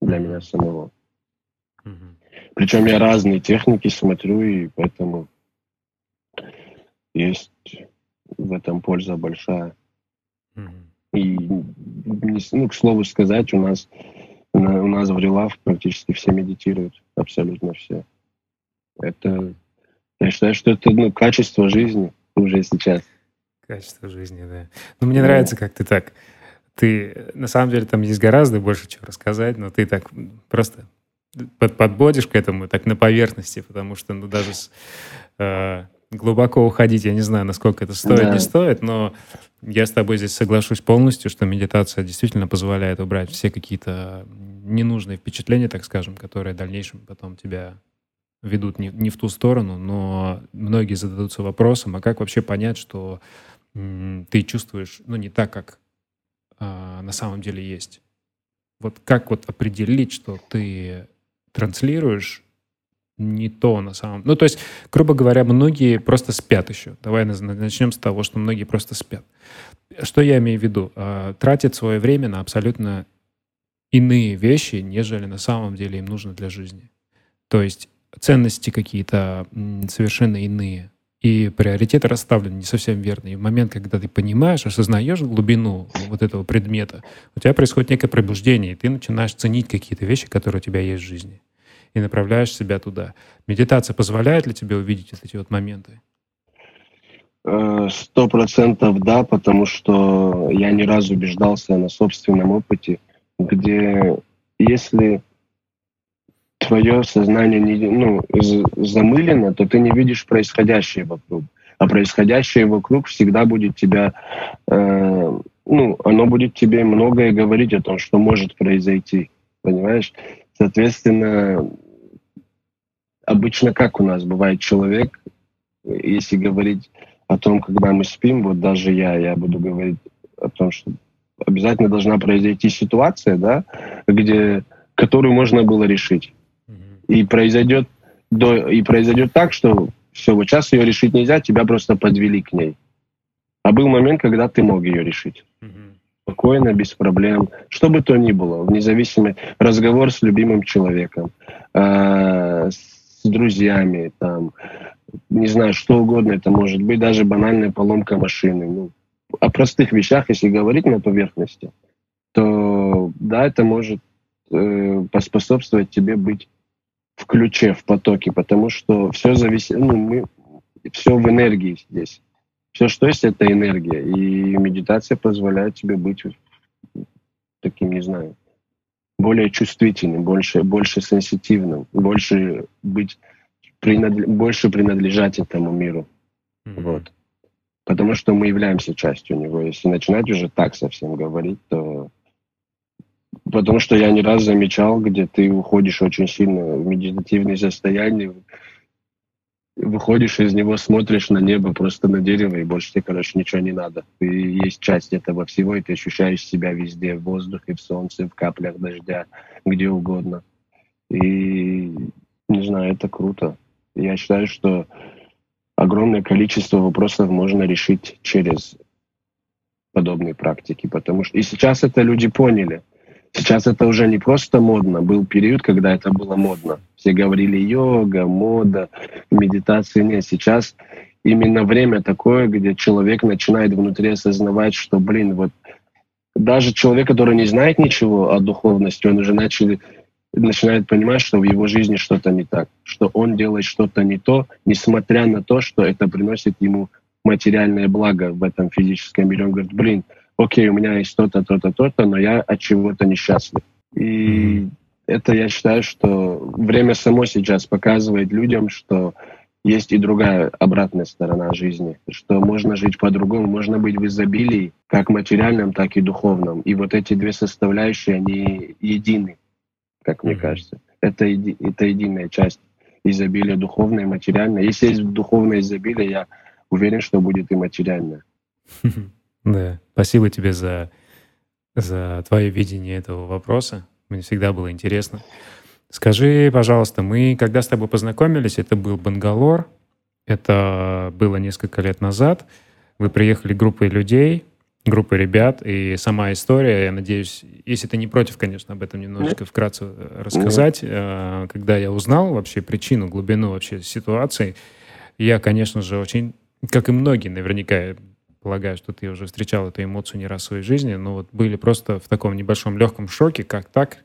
для меня самого. Mm-hmm. Причем я разные техники смотрю, и поэтому есть в этом польза большая. Mm-hmm. И, ну, к слову сказать, у нас у нас в Релав практически все медитируют, абсолютно все. Это, я считаю, что это ну, качество жизни уже сейчас. Качество жизни, да. Ну, мне да. нравится, как ты так ты, на самом деле, там есть гораздо больше чего рассказать, но ты так просто под, подбодишь к этому так на поверхности, потому что, ну, даже с, э, глубоко уходить, я не знаю, насколько это стоит, да. не стоит, но я с тобой здесь соглашусь полностью, что медитация действительно позволяет убрать все какие-то ненужные впечатления, так скажем, которые в дальнейшем потом тебя ведут не, не в ту сторону, но многие зададутся вопросом, а как вообще понять, что ты чувствуешь, ну, не так, как а, на самом деле есть. Вот как вот определить, что ты транслируешь не то на самом... Ну, то есть, грубо говоря, многие просто спят еще. Давай начнем с того, что многие просто спят. Что я имею в виду? А, тратят свое время на абсолютно иные вещи, нежели на самом деле им нужно для жизни. То есть ценности какие-то совершенно иные и приоритеты расставлены не совсем верно. И в момент, когда ты понимаешь, осознаешь глубину вот этого предмета, у тебя происходит некое пробуждение, и ты начинаешь ценить какие-то вещи, которые у тебя есть в жизни, и направляешь себя туда. Медитация позволяет ли тебе увидеть эти вот моменты? Э, сто процентов да, потому что я не раз убеждался на собственном опыте, где если твое сознание не, ну, замылено, то ты не видишь происходящее вокруг. А происходящее вокруг всегда будет тебя, э, ну, оно будет тебе многое говорить о том, что может произойти. Понимаешь? Соответственно, обычно как у нас бывает человек, если говорить о том, когда мы спим, вот даже я, я буду говорить о том, что обязательно должна произойти ситуация, да, где, которую можно было решить. И произойдет, до, и произойдет так, что все, вот сейчас ее решить нельзя, тебя просто подвели к ней. А был момент, когда ты мог ее решить. Спокойно, без проблем. Что бы то ни было, вне зависимости, разговор с любимым человеком, э, с друзьями, там, не знаю, что угодно это может быть, даже банальная поломка машины. Ну, о простых вещах, если говорить на поверхности, то да, это может э, поспособствовать тебе быть в ключе, в потоке, потому что все зависит, ну, мы, все в энергии здесь. Все, что есть, это энергия. И медитация позволяет тебе быть таким, не знаю, более чувствительным, больше, больше сенситивным, больше быть, принадле, больше принадлежать этому миру. Mm-hmm. Вот. Потому что мы являемся частью него. Если начинать уже так совсем говорить, то Потому что я не раз замечал, где ты уходишь очень сильно в медитативное состояние, выходишь из него, смотришь на небо, просто на дерево, и больше тебе, короче, ничего не надо. Ты есть часть этого всего, и ты ощущаешь себя везде, в воздухе, в солнце, в каплях дождя, где угодно. И, не знаю, это круто. Я считаю, что огромное количество вопросов можно решить через подобные практики, потому что и сейчас это люди поняли. Сейчас это уже не просто модно. Был период, когда это было модно. Все говорили йога, мода, медитация. Нет, сейчас именно время такое, где человек начинает внутри осознавать, что, блин, вот даже человек, который не знает ничего о духовности, он уже начал начинает понимать, что в его жизни что-то не так, что он делает что-то не то, несмотря на то, что это приносит ему материальное благо в этом физическом мире. Он говорит, блин, окей, у меня есть то-то, то-то, то-то, но я от чего-то несчастлив. И это я считаю, что время само сейчас показывает людям, что есть и другая обратная сторона жизни, что можно жить по-другому, можно быть в изобилии, как материальном, так и духовном. И вот эти две составляющие, они едины, как мне кажется. Это, еди, это единая часть изобилия духовное и материальное. Если есть духовное изобилие, я уверен, что будет и материальное. <laughs> Да, спасибо тебе за, за твое видение этого вопроса. Мне всегда было интересно. Скажи, пожалуйста, мы когда с тобой познакомились, это был Бангалор, это было несколько лет назад. Вы приехали группой людей, группой ребят, и сама история, я надеюсь, если ты не против, конечно, об этом немножечко вкратце рассказать. Э, когда я узнал вообще причину, глубину вообще ситуации, я, конечно же, очень, как и многие, наверняка, полагаю, что ты уже встречал эту эмоцию не раз в своей жизни, но вот были просто в таком небольшом легком шоке, как так,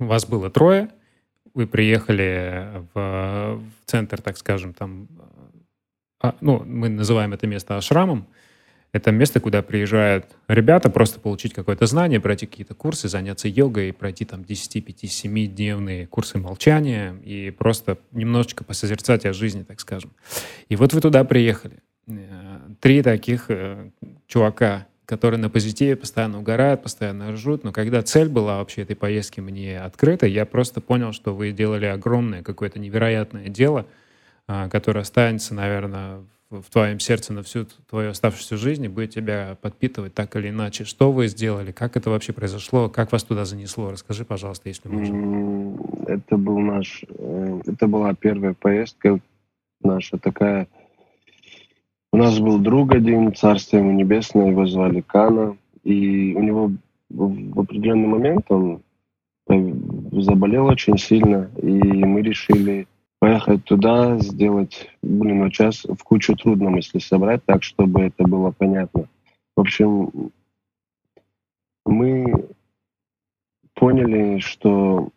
вас было трое, вы приехали в, в центр, так скажем, там, а, ну, мы называем это место ашрамом. Это место, куда приезжают ребята просто получить какое-то знание, пройти какие-то курсы, заняться йогой, пройти там 10, 5, 7-дневные курсы молчания и просто немножечко посозерцать о жизни, так скажем. И вот вы туда приехали. Э, три таких э, чувака которые на позитиве постоянно угорают, постоянно ржут. Но когда цель была вообще этой поездки мне открыта, я просто понял, что вы делали огромное, какое-то невероятное дело, а, которое останется, наверное, в твоем сердце на всю твою оставшуюся жизнь и будет тебя подпитывать так или иначе. Что вы сделали? Как это вообще произошло? Как вас туда занесло? Расскажи, пожалуйста, если можно. Это был наш... Э, это была первая поездка наша такая у нас был друг один, царство ему небесное, его звали Кана, и у него в определенный момент он заболел очень сильно, и мы решили поехать туда, сделать, блин, вот сейчас в кучу трудно мысли собрать так, чтобы это было понятно. В общем, мы поняли, что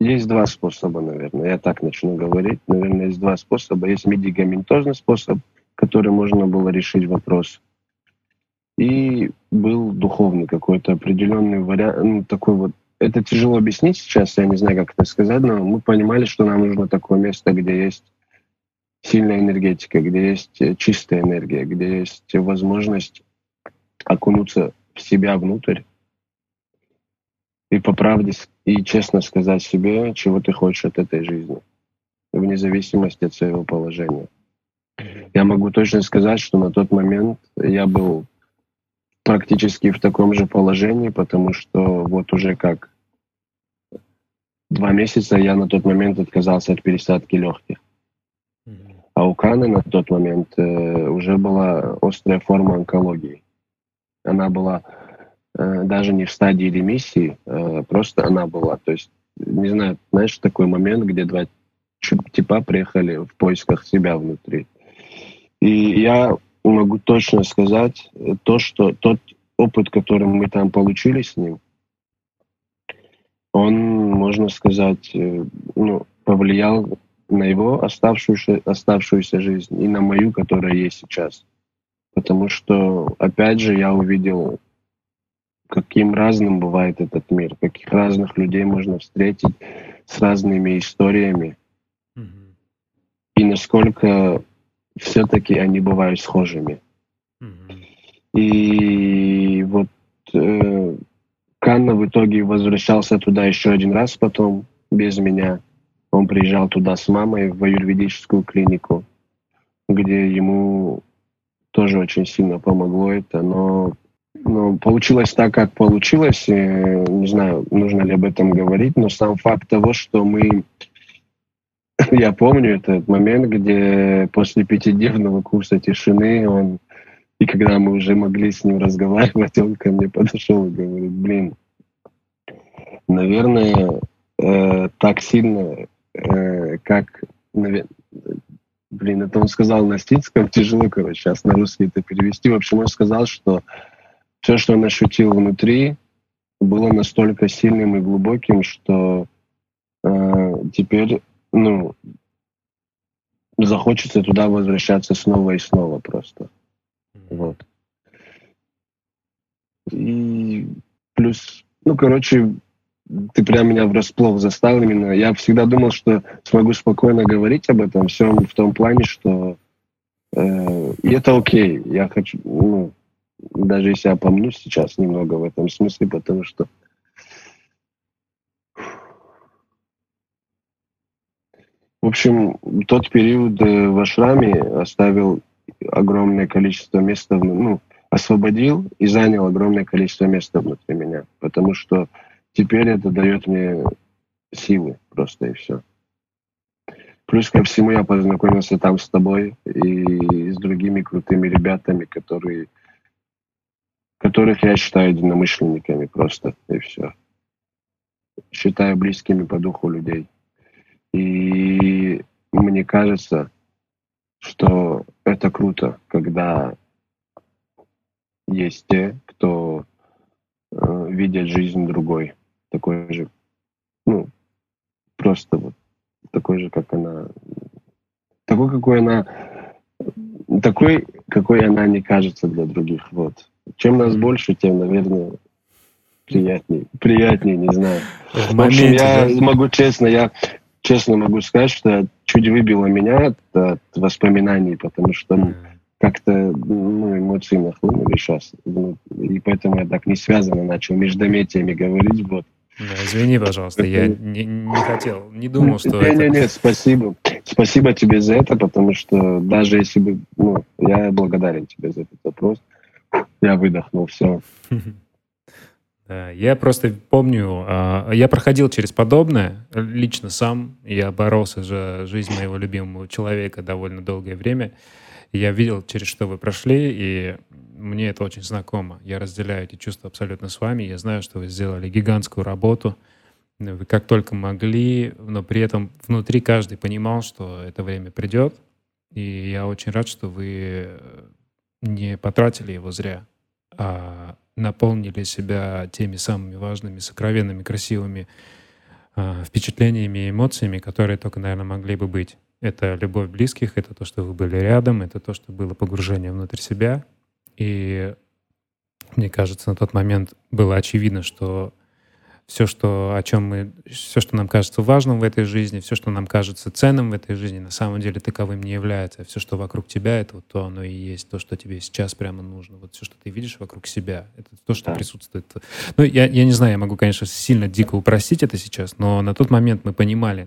есть два способа, наверное. Я так начну говорить. Наверное, есть два способа. Есть медикаментозный способ – которым можно было решить вопрос. И был духовный какой-то определенный вариант, ну, такой вот это тяжело объяснить сейчас, я не знаю, как это сказать, но мы понимали, что нам нужно такое место, где есть сильная энергетика, где есть чистая энергия, где есть возможность окунуться в себя внутрь и по правде и честно сказать себе, чего ты хочешь от этой жизни, вне зависимости от своего положения. Я могу точно сказать, что на тот момент я был практически в таком же положении, потому что вот уже как два месяца я на тот момент отказался от пересадки легких. А у Каны на тот момент э, уже была острая форма онкологии. Она была э, даже не в стадии ремиссии, э, просто она была. То есть, не знаю, знаешь, такой момент, где два типа приехали в поисках себя внутри. И я могу точно сказать то, что тот опыт, который мы там получили с ним, он, можно сказать, э, ну, повлиял на его оставшуюся, оставшуюся жизнь и на мою, которая есть сейчас. Потому что, опять же, я увидел, каким разным бывает этот мир, каких разных людей можно встретить с разными историями. Mm-hmm. И насколько все-таки они бывают схожими. Mm-hmm. И вот э, Канна в итоге возвращался туда еще один раз потом, без меня. Он приезжал туда с мамой в аюрведическую клинику, где ему тоже очень сильно помогло это, но, но получилось так, как получилось. Э, не знаю, нужно ли об этом говорить, но сам факт того, что мы я помню этот момент, где после пятидневного курса тишины он, и когда мы уже могли с ним разговаривать, он ко мне подошел и говорит, блин, наверное, э, так сильно, э, как, наверное, блин, это он сказал на стинском, тяжело, короче, сейчас на русский это перевести. В общем, он сказал, что все, что он ощутил внутри, было настолько сильным и глубоким, что э, теперь, ну, захочется туда возвращаться снова и снова просто. Вот. И плюс, ну, короче, ты прям меня врасплох застал именно. Я всегда думал, что смогу спокойно говорить об этом всем в том плане, что э, и это окей. Я хочу, ну, даже если я помню сейчас немного в этом смысле, потому что В общем, тот период э, в Ашраме оставил огромное количество места, ну, освободил и занял огромное количество места внутри меня, потому что теперь это дает мне силы просто и все. Плюс ко всему я познакомился там с тобой и с другими крутыми ребятами, которые, которых я считаю единомышленниками просто и все. Считаю близкими по духу людей. И мне кажется, что это круто, когда есть те, кто э, видит жизнь другой, такой же, ну, просто вот такой же, как она, такой, какой она, такой, какой она не кажется для других, вот. Чем нас больше, тем, наверное, приятнее, приятнее, не знаю. В, в общем, я да? могу честно, я честно могу сказать, что чуть выбило меня от, от воспоминаний, потому что как-то ну, эмоции нахлынули сейчас. Ну, и поэтому я так не связано начал междометиями говорить. Вот. Да, извини, пожалуйста, я не, не хотел, не думал, что не, это... Нет, нет, <laughs> спасибо. Спасибо тебе за это, потому что даже если бы... Ну, я благодарен тебе за этот вопрос. Я выдохнул, все. <laughs> Я просто помню, а, я проходил через подобное лично сам. Я боролся за жизнь моего любимого человека довольно долгое время. Я видел, через что вы прошли, и мне это очень знакомо. Я разделяю эти чувства абсолютно с вами. Я знаю, что вы сделали гигантскую работу. Вы как только могли, но при этом внутри каждый понимал, что это время придет. И я очень рад, что вы не потратили его зря, а наполнили себя теми самыми важными, сокровенными, красивыми э, впечатлениями и эмоциями, которые только, наверное, могли бы быть. Это любовь близких, это то, что вы были рядом, это то, что было погружение внутрь себя. И мне кажется, на тот момент было очевидно, что все, что, о чем мы, все, что нам кажется важным в этой жизни, все, что нам кажется ценным в этой жизни, на самом деле таковым не является. Все, что вокруг тебя, это вот то оно и есть, то, что тебе сейчас прямо нужно. Вот все, что ты видишь вокруг себя, это то, что да. присутствует. Ну, я, я не знаю, я могу, конечно, сильно дико упростить это сейчас, но на тот момент мы понимали,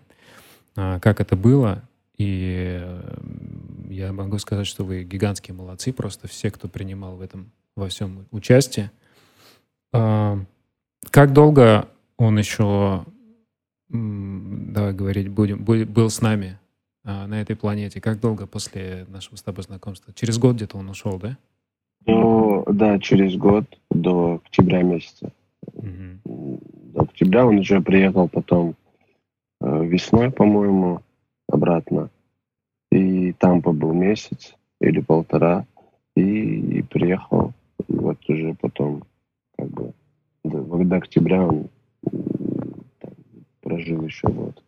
а, как это было, и э, я могу сказать, что вы гигантские молодцы, просто все, кто принимал в этом во всем участие. А, как долго он еще, давай говорить будем, был с нами а, на этой планете? Как долго после нашего с тобой знакомства? Через год где-то он ушел, да? Ну, да, через год, до октября месяца. Угу. До октября он уже приехал потом э, весной, по-моему, обратно. И там побыл месяц или полтора. И, и приехал. И вот уже потом, как бы, до, до октября он прожил еще год.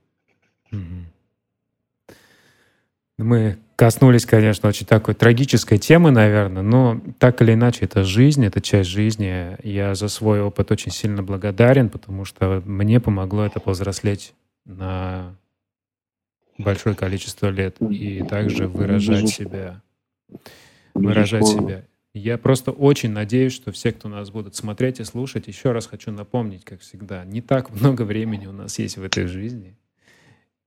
Мы коснулись, конечно, очень такой трагической темы, наверное, но так или иначе, это жизнь, это часть жизни. Я за свой опыт очень сильно благодарен, потому что мне помогло это повзрослеть на большое количество лет и также выражать себя. Выражать себя. Я просто очень надеюсь, что все, кто нас будут смотреть и слушать, еще раз хочу напомнить, как всегда, не так много времени у нас есть в этой жизни.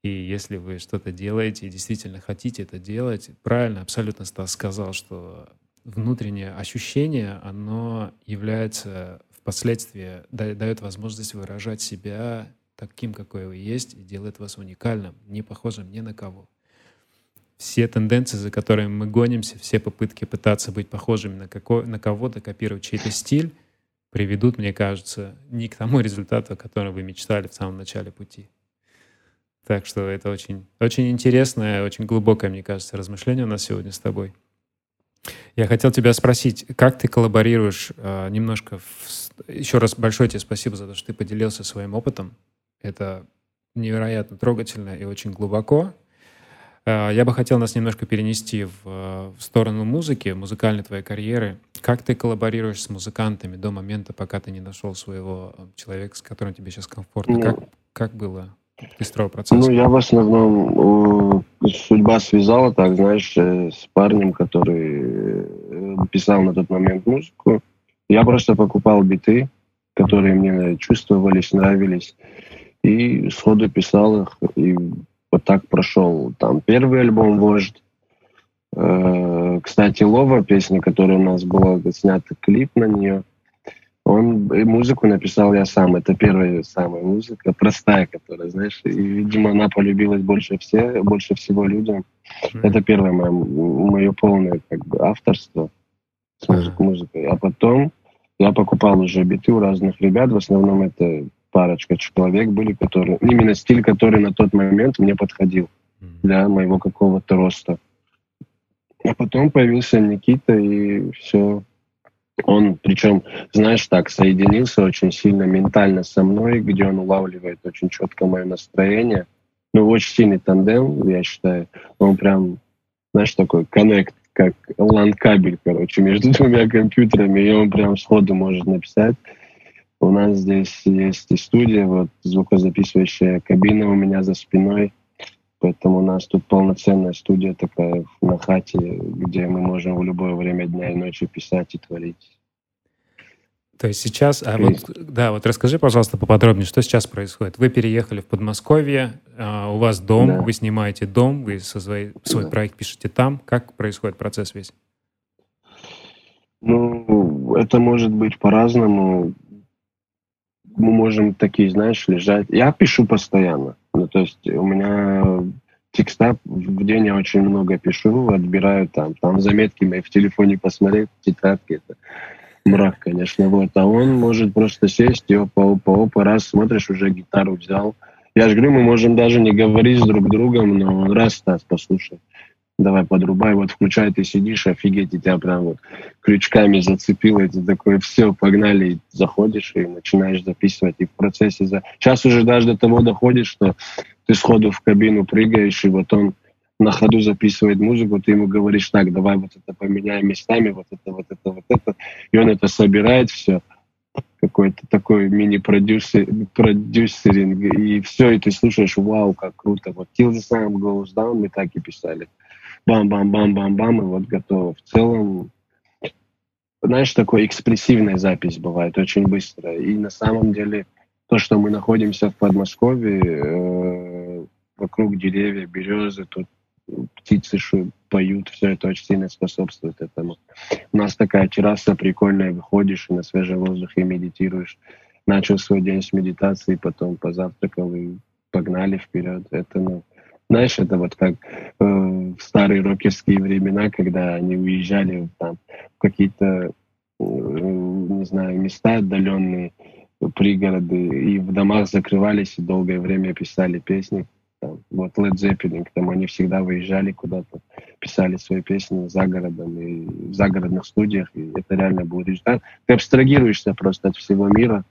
И если вы что-то делаете и действительно хотите это делать, правильно, абсолютно Стас сказал, что внутреннее ощущение, оно является впоследствии, дает возможность выражать себя таким, какой вы есть, и делает вас уникальным, не похожим ни на кого все тенденции, за которыми мы гонимся, все попытки пытаться быть похожими на, како, на кого-то, копировать чей-то стиль, приведут, мне кажется, не к тому <laughs> результату, о котором вы мечтали в самом начале пути. Так что это очень, очень интересное, очень глубокое, мне кажется, размышление у нас сегодня с тобой. Я хотел тебя спросить, как ты коллаборируешь э, немножко... В... Еще раз большое тебе спасибо за то, что ты поделился своим опытом. Это невероятно трогательно и очень глубоко. Э, я бы хотел нас немножко перенести в, в сторону музыки, музыкальной твоей карьеры. Как ты коллаборируешь с музыкантами до момента, пока ты не нашел своего э, человека, с которым тебе сейчас комфортно? Ну, как, как было? Ты строил процесс? Ну, я в основном... Судьба связала так, знаешь, э, с парнем, который писал на тот момент музыку. Я просто покупал биты, которые мне чувствовались, нравились. И сходу писал их. И вот так прошел там первый альбом «Вождь». Э, кстати, «Лова», песня, которая у нас была, снят клип на нее, он музыку написал я сам. Это первая самая музыка, простая, которая, знаешь, и, видимо, она полюбилась больше, все, больше всего людям. Mm-hmm. Это первое мое, мое полное как бы, авторство с музыкой, музыкой. А потом я покупал уже биты у разных ребят. В основном это парочка человек были, которые... Именно стиль, который на тот момент мне подходил для моего какого-то роста. А потом появился Никита, и все. Он, причем, знаешь, так, соединился очень сильно ментально со мной, где он улавливает очень четко мое настроение. Ну, очень сильный тандем, я считаю. Он прям, знаешь, такой коннект, как лан-кабель, короче, между <laughs> двумя компьютерами, и он прям сходу может написать. У нас здесь есть и студия, вот звукозаписывающая кабина у меня за спиной. Поэтому у нас тут полноценная студия такая на хате, где мы можем в любое время дня и ночи писать и творить. То есть сейчас, а вот, да, вот расскажи, пожалуйста, поподробнее, что сейчас происходит. Вы переехали в Подмосковье, а у вас дом, да. вы снимаете дом, вы со свой, свой да. проект пишете там. Как происходит процесс весь? Ну, это может быть по-разному мы можем такие, знаешь, лежать. Я пишу постоянно. Ну, то есть у меня текста в день я очень много пишу, отбираю там, там заметки мои в телефоне посмотреть, тетрадки, это мрак, конечно, вот. А он может просто сесть и опа, опа, опа, раз смотришь, уже гитару взял. Я же говорю, мы можем даже не говорить с друг другом, но он раз, Стас, послушай давай подрубай, вот включай, ты сидишь, офигеть, и тебя прям вот крючками зацепило, и ты такой, все, погнали, и заходишь и начинаешь записывать, и в процессе, за... сейчас уже даже до того доходит, что ты сходу в кабину прыгаешь, и вот он на ходу записывает музыку, ты ему говоришь, так, давай вот это поменяем местами, вот это, вот это, вот это, и он это собирает все, какой-то такой мини-продюсер, продюсеринг, и все, и ты слушаешь, вау, как круто, вот Till the Sun Goes Down мы так и писали бам-бам-бам-бам-бам, и вот готово. В целом, знаешь, такой экспрессивная запись бывает очень быстро. И на самом деле то, что мы находимся в Подмосковье, э, вокруг деревья, березы, тут птицы шу, поют, все это очень сильно способствует этому. У нас такая терраса прикольная, выходишь и на свежем воздухе медитируешь. Начал свой день с медитации, потом позавтракал и погнали вперед. Это, ну, знаешь, это вот как э, в старые рокерские времена, когда они уезжали там, в какие-то, э, не знаю, места отдаленные, пригороды, и в домах закрывались и долгое время писали песни. Там, вот Led Zeppelin, там они всегда выезжали куда-то, писали свои песни за городом и в загородных студиях, и это реально был результат. Ты абстрагируешься просто от всего мира,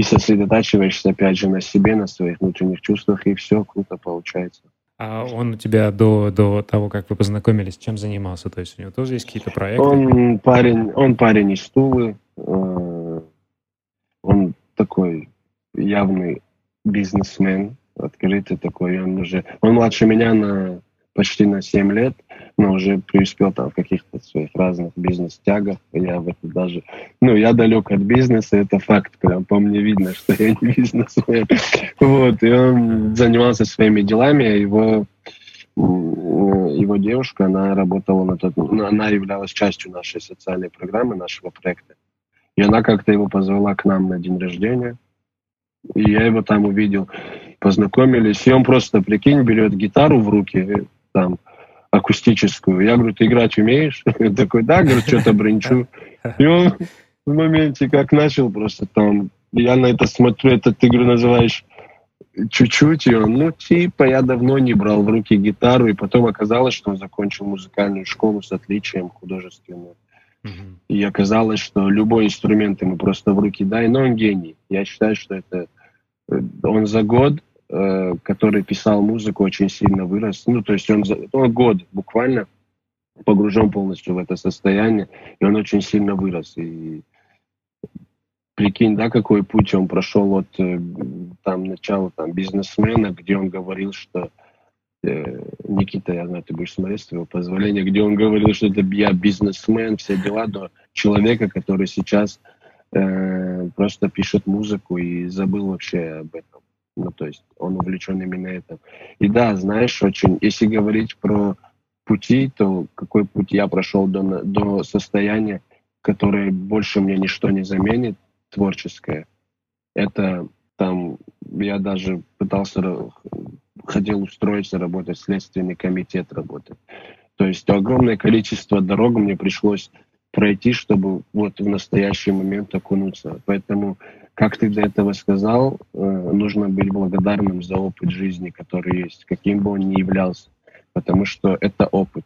и сосредотачиваешься, опять же, на себе, на своих внутренних чувствах, и все круто получается. А он у тебя до, до того, как вы познакомились, чем занимался? То есть у него тоже есть какие-то проекты? Он парень, он парень из Тулы. Э, он такой явный бизнесмен, открытый такой. Он уже, он младше меня на почти на 7 лет, но уже преуспел там в каких-то своих разных бизнес-тягах. Я в это даже... Ну, я далек от бизнеса, это факт. Прям по мне видно, <laughs> что я не бизнесмен. Вот, и он занимался своими делами, а его его девушка, она работала на тот... Ну, она являлась частью нашей социальной программы, нашего проекта. И она как-то его позвала к нам на день рождения. И я его там увидел. Познакомились. И он просто, прикинь, берет гитару в руки, там, акустическую. Я говорю, ты играть умеешь? <laughs> Он такой, да, говорю, что-то бренчу. И он в моменте как начал просто там, я на это смотрю, это ты, говорю, называешь чуть-чуть, и он, ну, типа, я давно не брал в руки гитару, и потом оказалось, что он закончил музыкальную школу с отличием художественную. Mm-hmm. И оказалось, что любой инструмент ему просто в руки дай, но он гений. Я считаю, что это э, он за год, э, который писал музыку, очень сильно вырос. Ну, то есть он за он год буквально погружен полностью в это состояние, и он очень сильно вырос. И прикинь, да, какой путь он прошел от э, там начала там бизнесмена, где он говорил, что э, Никита, я знаю, ты будешь смотреть с твоего позволения, где он говорил, что это я бизнесмен, все дела, до человека, который сейчас э, просто пишет музыку и забыл вообще об этом. Ну, то есть он увлечен именно этим. И да, знаешь, очень, если говорить про пути, то какой путь я прошел до, до состояния, которое больше мне ничто не заменит, творческое. Это там, я даже пытался, хотел устроиться, работать, следственный комитет работать. То есть огромное количество дорог мне пришлось пройти, чтобы вот в настоящий момент окунуться. Поэтому, как ты до этого сказал, э, нужно быть благодарным за опыт жизни, который есть, каким бы он ни являлся потому что это опыт.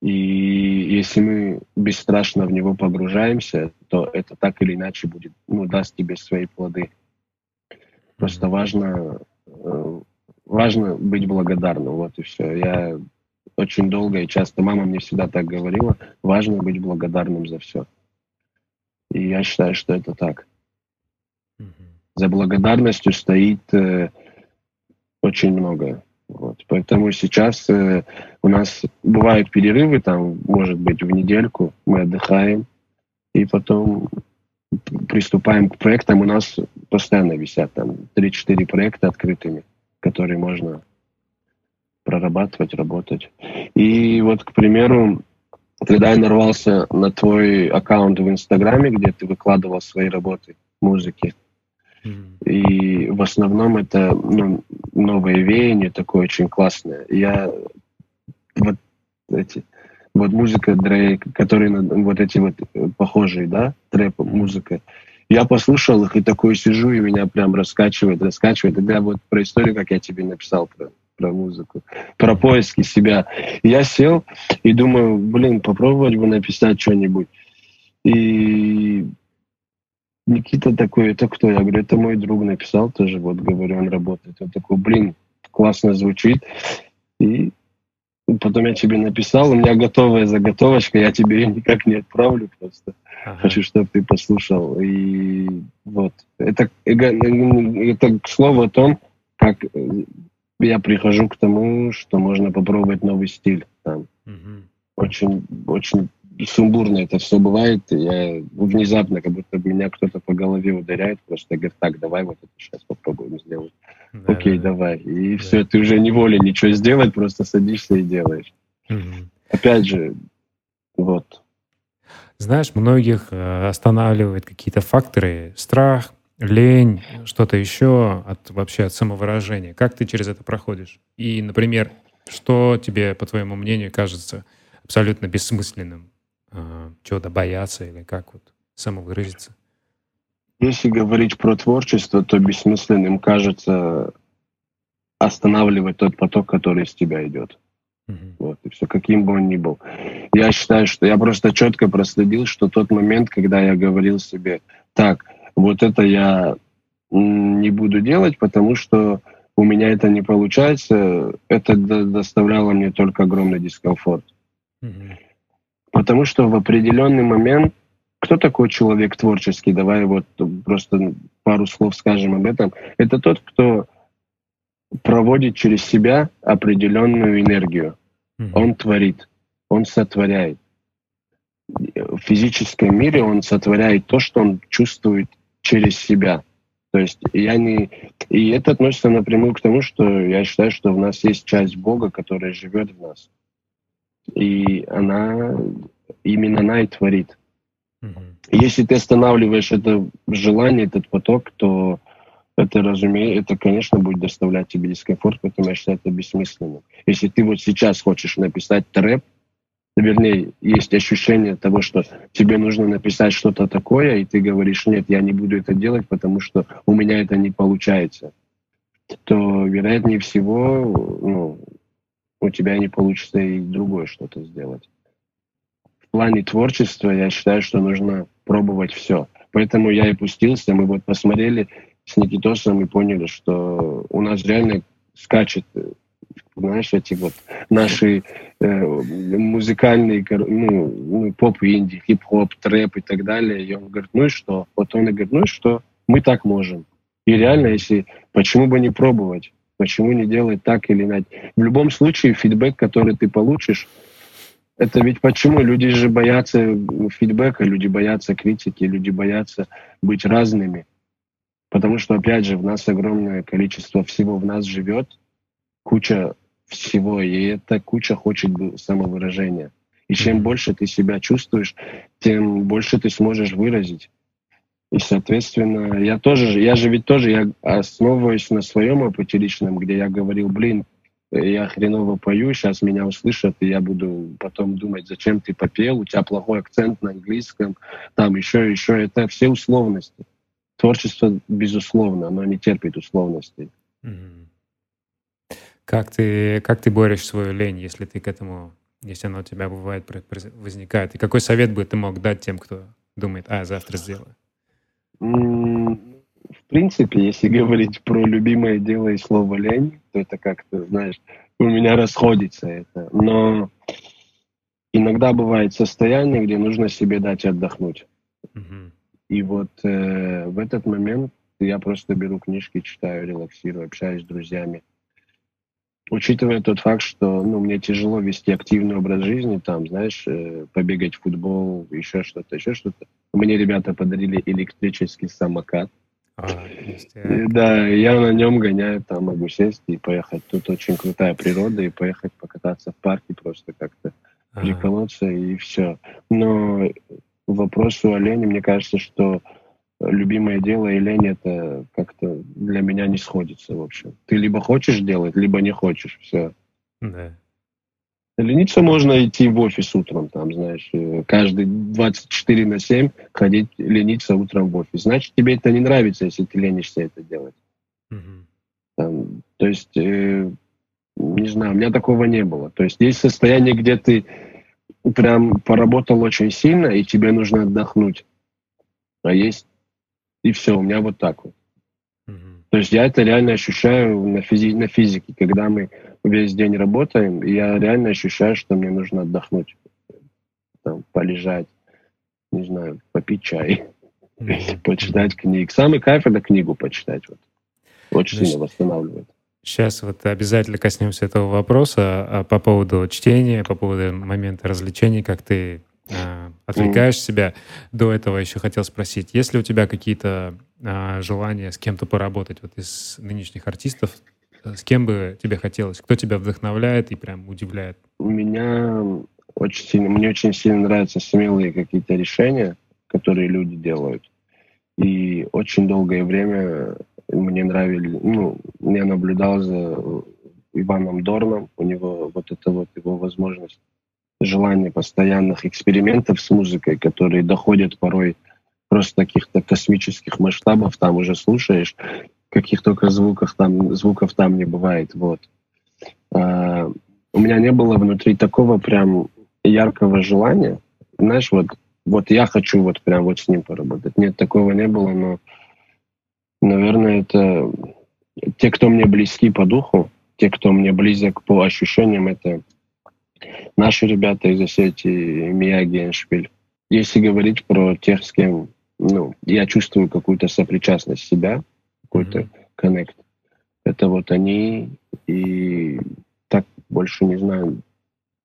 И если мы бесстрашно в него погружаемся, то это так или иначе будет, ну, даст тебе свои плоды. Просто важно, э, важно быть благодарным, вот и все. Я очень долго и часто, мама мне всегда так говорила, важно быть благодарным за все. И я считаю, что это так. За благодарностью стоит э, очень многое. Вот. Поэтому сейчас э, у нас бывают перерывы, там, может быть, в недельку мы отдыхаем, и потом приступаем к проектам. У нас постоянно висят там 3-4 проекта открытыми, которые можно прорабатывать, работать. И вот, к примеру, когда я нарвался на твой аккаунт в Инстаграме, где ты выкладывал свои работы музыки, и в основном это ну, новое веяние такое очень классное. Я вот эти вот музыка Дрейк, которые вот эти вот э, похожие, да, трэп музыка. Я послушал их и такой сижу, и меня прям раскачивает, раскачивает. Тогда вот про историю, как я тебе написал про, про музыку, про поиски себя. я сел и думаю, блин, попробовать бы написать что-нибудь. И Никита такой, это кто? Я говорю, это мой друг написал тоже, вот говорю, он работает. Он такой, блин, классно звучит. И потом я тебе написал, у меня готовая заготовочка, я тебе ее никак не отправлю просто. Ага. Хочу, чтобы ты послушал. И вот. Это, это к слову о том, как я прихожу к тому, что можно попробовать новый стиль там. Угу. Очень, очень сумбурно это все бывает. Я внезапно, как будто меня кто-то по голове ударяет, просто говорит, так, давай вот это сейчас попробуем сделать. Да, Окей, да, давай. И да. все, ты уже не волей ничего сделать, просто садишься и делаешь. Угу. Опять же, вот. Знаешь, многих э, останавливают какие-то факторы, страх, лень, что-то еще от вообще от самовыражения. Как ты через это проходишь? И, например, что тебе, по твоему мнению, кажется абсолютно бессмысленным чего-то бояться или как вот самовыразиться? Если говорить про творчество, то бессмысленным кажется останавливать тот поток, который из тебя идет. Uh-huh. Вот, и все, каким бы он ни был. Я считаю, что я просто четко проследил, что тот момент, когда я говорил себе, так, вот это я не буду делать, потому что у меня это не получается, это доставляло мне только огромный дискомфорт. Uh-huh. Потому что в определенный момент кто такой человек творческий? Давай вот просто пару слов скажем об этом. Это тот, кто проводит через себя определенную энергию. Mm-hmm. Он творит, он сотворяет. В физическом мире он сотворяет то, что он чувствует через себя. То есть я не... И это относится напрямую к тому, что я считаю, что в нас есть часть Бога, которая живет в нас и она именно она и творит. Угу. Если ты останавливаешь это желание, этот поток, то это, разумеется, это, конечно, будет доставлять тебе дискомфорт, поэтому я считаю это бессмысленным. Если ты вот сейчас хочешь написать трэп, вернее, есть ощущение того, что тебе нужно написать что-то такое, и ты говоришь, нет, я не буду это делать, потому что у меня это не получается. то, вероятнее всего, ну, у тебя не получится и другое что-то сделать. В плане творчества я считаю, что нужно пробовать все. Поэтому я и пустился. Мы вот посмотрели с Никитосом и поняли, что у нас реально скачет, знаешь, эти вот наши э, музыкальные, ну, ну поп, инди, хип-хоп, трэп и так далее. И он говорит, ну и что? Вот он и говорит, ну и что? Мы так можем. И реально, если, почему бы не пробовать? Почему не делать так или иначе? В любом случае, фидбэк, который ты получишь, это ведь почему? Люди же боятся фидбэка, люди боятся критики, люди боятся быть разными. Потому что, опять же, в нас огромное количество всего в нас живет, куча всего, и эта куча хочет самовыражения. И чем больше ты себя чувствуешь, тем больше ты сможешь выразить. И, соответственно, я тоже, я же ведь тоже, я основываюсь на своем опыте личном, где я говорил, блин, я хреново пою, сейчас меня услышат, и я буду потом думать, зачем ты попел, у тебя плохой акцент на английском, там еще, еще, это все условности. Творчество, безусловно, оно не терпит условностей. Как ты, как ты борешь свою лень, если ты к этому, если оно у тебя бывает, возникает? И какой совет бы ты мог дать тем, кто думает, а, завтра сделаю? В принципе, если говорить про любимое дело и слово лень, то это как-то, знаешь, у меня расходится это. Но иногда бывает состояние, где нужно себе дать отдохнуть. Mm-hmm. И вот э, в этот момент я просто беру книжки, читаю, релаксирую, общаюсь с друзьями. Учитывая тот факт, что ну, мне тяжело вести активный образ жизни, там, знаешь, э, побегать в футбол, еще что-то, еще что-то. Мне ребята подарили электрический самокат. А, да, я на нем гоняю, там могу сесть и поехать. Тут очень крутая природа, и поехать покататься в парке, просто как-то приколоться, и все. Но вопросу о лени, мне кажется, что любимое дело и лень это как-то для меня не сходится, в общем. Ты либо хочешь делать, либо не хочешь, все. Да. Лениться можно идти в офис утром, там, знаешь, э, каждый 24 на 7 ходить лениться утром в офис. Значит, тебе это не нравится, если ты ленишься это делать. Угу. Там, то есть, э, не знаю, у меня такого не было. То есть есть состояние, где ты прям поработал очень сильно, и тебе нужно отдохнуть. А есть и все, у меня вот так вот. Угу. То есть я это реально ощущаю на, физи- на физике, когда мы весь день работаем, я реально ощущаю, что мне нужно отдохнуть, там, полежать, не знаю, попить чай, <laughs> mm-hmm. почитать книг. Самый кайф это книгу почитать. Вот. Очень Значит, сильно восстанавливает. Сейчас вот обязательно коснемся этого вопроса а, по поводу чтения, по поводу момента развлечений, как ты отвлекаешь mm. себя. До этого еще хотел спросить, есть ли у тебя какие-то э, желания с кем-то поработать вот из нынешних артистов? С кем бы тебе хотелось? Кто тебя вдохновляет и прям удивляет? У меня очень сильно, мне очень сильно нравятся смелые какие-то решения, которые люди делают. И очень долгое время мне нравились, ну, я наблюдал за Иваном Дорном, у него вот это вот его возможность, желание постоянных экспериментов с музыкой, которые доходят порой просто каких-то космических масштабов, там уже слушаешь, каких только звуков там, звуков там не бывает, вот. А, у меня не было внутри такого прям яркого желания, знаешь, вот, вот я хочу вот прям вот с ним поработать. Нет, такого не было, но, наверное, это те, кто мне близки по духу, те, кто мне близок по ощущениям, это наши ребята из Осетии, Мияги, Эншпиль. Если говорить про тех, с кем ну, я чувствую какую-то сопричастность себя, какой-то mm-hmm. коннект. Это вот они, и так больше не знаю,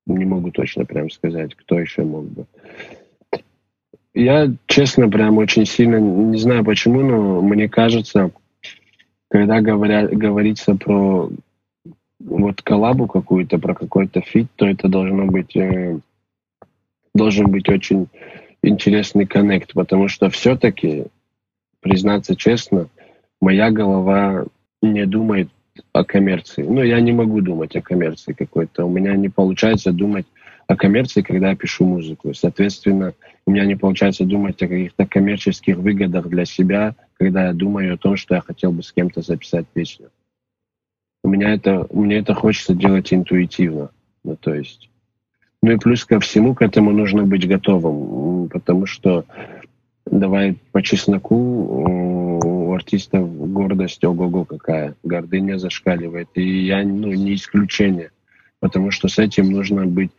не могу точно прям сказать, кто еще мог бы. Я, честно, прям очень сильно, не знаю почему, но мне кажется, когда говоря, говорится про вот коллабу какую-то, про какой-то фит, то это должно быть, э, должен быть очень интересный коннект, потому что все-таки, признаться честно, моя голова не думает о коммерции. Ну, я не могу думать о коммерции какой-то. У меня не получается думать о коммерции, когда я пишу музыку. Соответственно, у меня не получается думать о каких-то коммерческих выгодах для себя, когда я думаю о том, что я хотел бы с кем-то записать песню. У меня это, мне это хочется делать интуитивно. Ну, то есть... Ну и плюс ко всему к этому нужно быть готовым, потому что давай по чесноку у артистов гордость ого-го какая, гордыня зашкаливает. И я ну, не исключение, потому что с этим нужно быть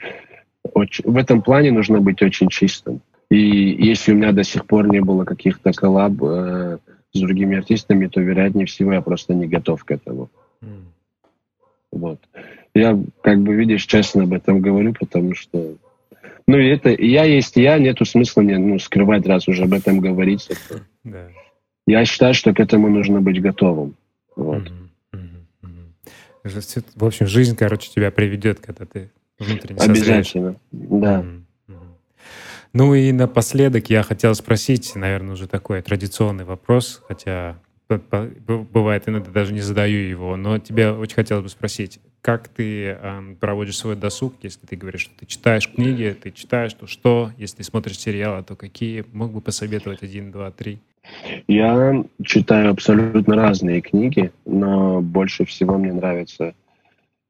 очень, в этом плане нужно быть очень чистым. И если у меня до сих пор не было каких-то коллаб э, с другими артистами, то, вероятнее всего, я просто не готов к этому. Mm. Вот. Я, как бы, видишь, честно об этом говорю, потому что... Ну, и это... Я есть я, нету смысла мне ну, скрывать, раз уже об этом говорить. Это... <laughs> Да. Я считаю, что к этому нужно быть готовым. Вот. Mm-hmm. Mm-hmm. В общем, жизнь, короче, тебя приведет, когда ты внутренне Обязательно, да. Mm-hmm. Ну и напоследок я хотел спросить, наверное, уже такой традиционный вопрос, хотя бывает иногда даже не задаю его, но тебе очень хотелось бы спросить, как ты проводишь свой досуг, если ты говоришь, что ты читаешь книги, ты читаешь, то что, если смотришь сериалы, то какие? Мог бы посоветовать один, два, три? Я читаю абсолютно разные книги, но больше всего мне нравятся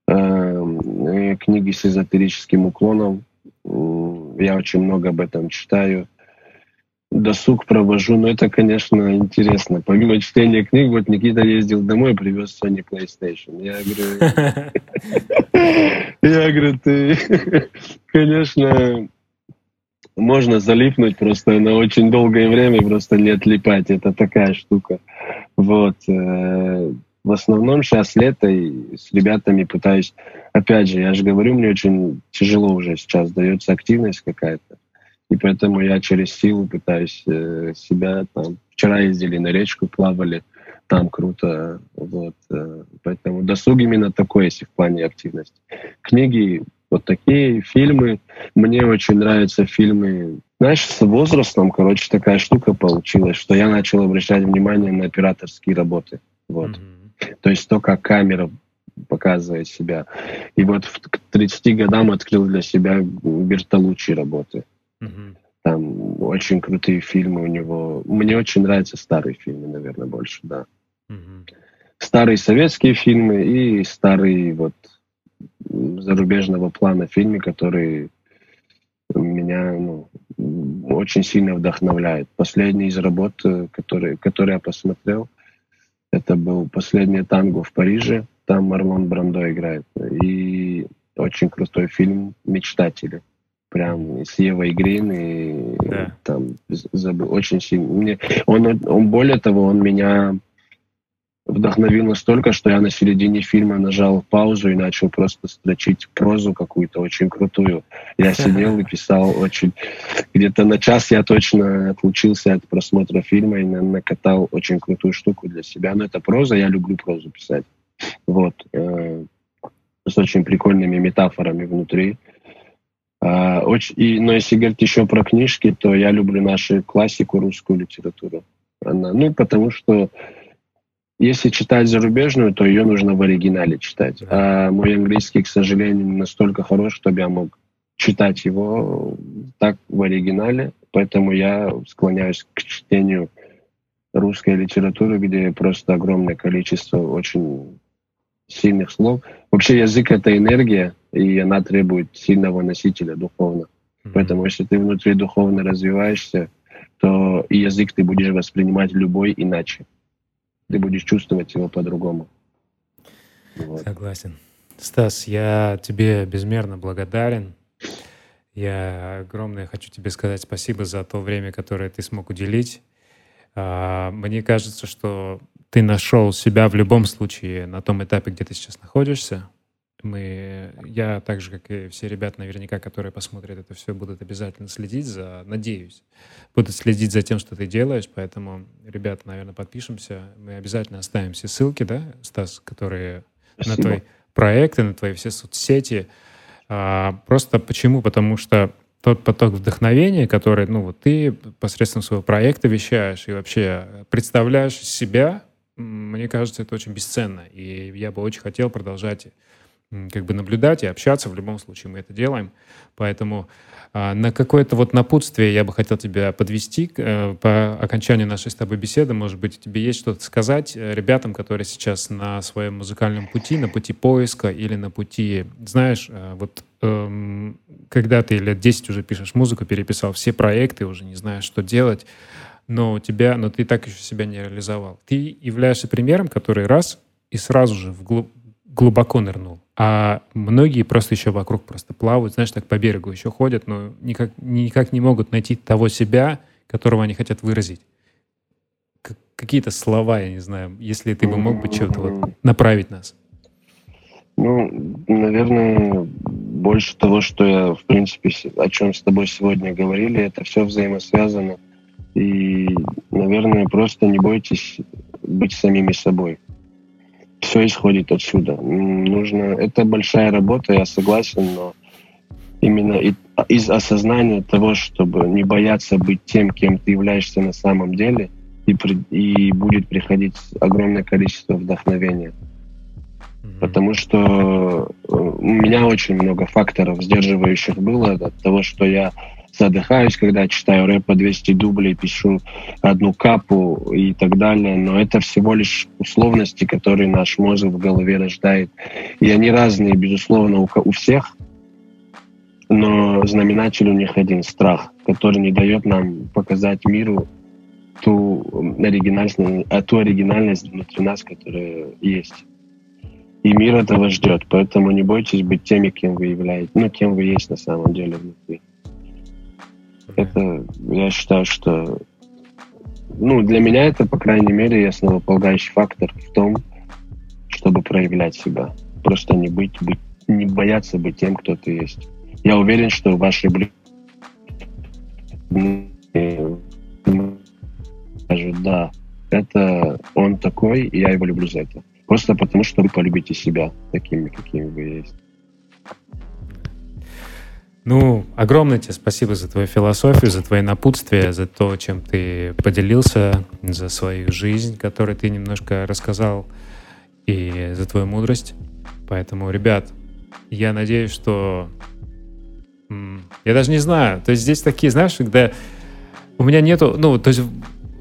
э, книги с эзотерическим уклоном, я очень много об этом читаю. Досуг провожу, но это, конечно, интересно. Помимо чтения книг, вот Никита ездил домой и привез Sony PlayStation. Я говорю, <laughs> я говорю, ты, <laughs> конечно, можно залипнуть просто на очень долгое время, просто не отлипать. Это такая штука. Вот. Э, в основном сейчас лето и с ребятами пытаюсь, опять же, я же говорю, мне очень тяжело уже сейчас дается активность какая-то. И поэтому я через силу пытаюсь э, себя там. Вчера ездили на речку, плавали, там круто. Вот. Э, поэтому досуг именно такой, если в плане активности. Книги вот такие, фильмы. Мне очень нравятся фильмы. Знаешь, с возрастом, короче, такая штука получилась, что я начал обращать внимание на операторские работы. Вот. Mm-hmm. То есть то, как камера показывает себя. И вот к 30 годам открыл для себя Бертолуччи работы. Mm-hmm. Там очень крутые фильмы у него. Мне очень нравятся старые фильмы, наверное, больше, да. Mm-hmm. Старые советские фильмы и старые вот зарубежного плана фильмы, которые меня ну, очень сильно вдохновляют. Последний из работ, э, который, который я посмотрел, это был последний танго в Париже. Там Марлон Брандо играет. И очень крутой фильм «Мечтатели». Прям с Евой Грин. И да. там забыл очень сильно. Мне, он, он, более того, он меня вдохновил настолько, что я на середине фильма нажал паузу и начал просто строчить прозу какую-то очень крутую. Я <laughs> сидел и писал очень... Где-то на час я точно отлучился от просмотра фильма и накатал очень крутую штуку для себя. Но это проза, я люблю прозу писать. Вот. Э, с очень прикольными метафорами внутри. А, очень, и, но если говорить еще про книжки, то я люблю нашу классику, русскую литературу. Она, ну, потому что если читать зарубежную, то ее нужно в оригинале читать. А мой английский, к сожалению, настолько хорош, чтобы я мог читать его так в оригинале. Поэтому я склоняюсь к чтению русской литературы, где просто огромное количество очень сильных слов. Вообще язык — это энергия, и она требует сильного носителя духовно. Mm-hmm. Поэтому если ты внутри духовно развиваешься, то и язык ты будешь воспринимать любой иначе ты будешь чувствовать его по-другому. Вот. Согласен. Стас, я тебе безмерно благодарен. Я огромное хочу тебе сказать спасибо за то время, которое ты смог уделить. А, мне кажется, что ты нашел себя в любом случае на том этапе, где ты сейчас находишься. Мы, я так же, как и все ребята наверняка, которые посмотрят это все, будут обязательно следить за, надеюсь, будут следить за тем, что ты делаешь. Поэтому, ребята, наверное, подпишемся. Мы обязательно оставим все ссылки, да, Стас, которые Спасибо. на твои проекты, на твои все соцсети. А, просто почему? Потому что тот поток вдохновения, который, ну, вот ты посредством своего проекта вещаешь и вообще представляешь себя, мне кажется, это очень бесценно. И я бы очень хотел продолжать как бы наблюдать и общаться. В любом случае мы это делаем. Поэтому а, на какое-то вот напутствие я бы хотел тебя подвести э, по окончанию нашей с тобой беседы. Может быть, тебе есть что-то сказать э, ребятам, которые сейчас на своем музыкальном пути, на пути поиска или на пути, знаешь, э, вот эм, когда ты лет 10 уже пишешь музыку, переписал все проекты, уже не знаешь, что делать, но у тебя, но ты так еще себя не реализовал. Ты являешься примером, который раз и сразу же вглубь глубоко нырнул. А многие просто еще вокруг просто плавают, знаешь, так по берегу еще ходят, но никак, никак не могут найти того себя, которого они хотят выразить. Какие-то слова, я не знаю, если ты бы мог бы что-то вот направить нас. Ну, наверное, больше того, что я, в принципе, о чем с тобой сегодня говорили, это все взаимосвязано. И, наверное, просто не бойтесь быть самими собой все исходит отсюда. Нужно, это большая работа, я согласен, но именно из осознания того, чтобы не бояться быть тем, кем ты являешься на самом деле, и, и будет приходить огромное количество вдохновения. Mm-hmm. Потому что э, у меня очень много факторов сдерживающих было от того, что я задыхаюсь, когда читаю рэп по 200 дублей, пишу одну капу и так далее. Но это всего лишь условности, которые наш мозг в голове рождает. И они разные, безусловно, у, у всех. Но знаменатель у них один — страх, который не дает нам показать миру ту оригинальность, а ту оригинальность внутри нас, которая есть. И мир этого ждет. Поэтому не бойтесь быть теми, кем вы являетесь, ну, кем вы есть на самом деле внутри. Это, я считаю, что ну, для меня это, по крайней мере, основополагающий фактор в том, чтобы проявлять себя. Просто не быть, быть не бояться быть тем, кто ты есть. Я уверен, что ваши скажут, да, это он такой, и я его люблю за это. Просто потому, что вы полюбите себя такими, какими вы есть. Ну, огромное тебе спасибо за твою философию, за твои напутствия, за то, чем ты поделился, за свою жизнь, которую ты немножко рассказал, и за твою мудрость. Поэтому, ребят, я надеюсь, что... Я даже не знаю. То есть здесь такие, знаешь, когда у меня нету... Ну, то есть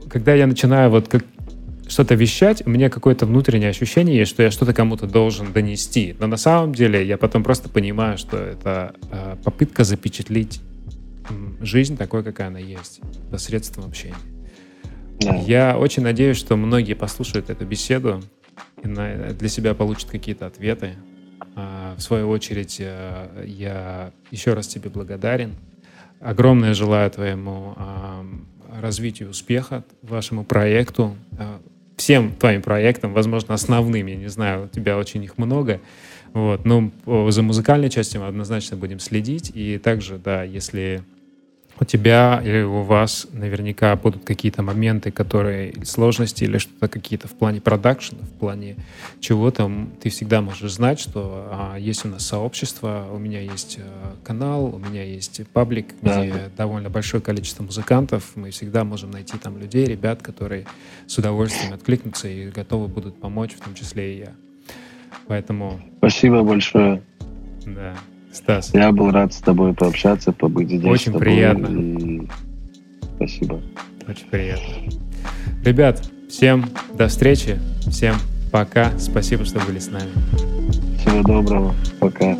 когда я начинаю вот как что-то вещать, у меня какое-то внутреннее ощущение есть, что я что-то кому-то должен донести. Но на самом деле я потом просто понимаю, что это э, попытка запечатлить жизнь такой, какая она есть, посредством общения. Да. Я очень надеюсь, что многие послушают эту беседу и на, для себя получат какие-то ответы. А, в свою очередь, э, я еще раз тебе благодарен. Огромное желаю твоему а, развитию успеха, вашему проекту. А, всем твоим проектам, возможно, основным, я не знаю, у тебя очень их много, вот, но за музыкальной частью мы однозначно будем следить, и также, да, если у тебя или у вас наверняка будут какие-то моменты, которые сложности или что-то какие-то в плане продакшена, в плане чего-то, ты всегда можешь знать, что а, есть у нас сообщество, у меня есть а, канал, у меня есть паблик, да. где довольно большое количество музыкантов, мы всегда можем найти там людей, ребят, которые с удовольствием откликнутся и готовы будут помочь, в том числе и я. Поэтому... Спасибо большое. Да. Стас. Я был рад с тобой пообщаться, побыть здесь. Очень приятно. И... Спасибо. Очень приятно. Ребят, всем до встречи. Всем пока. Спасибо, что были с нами. Всего доброго. Пока.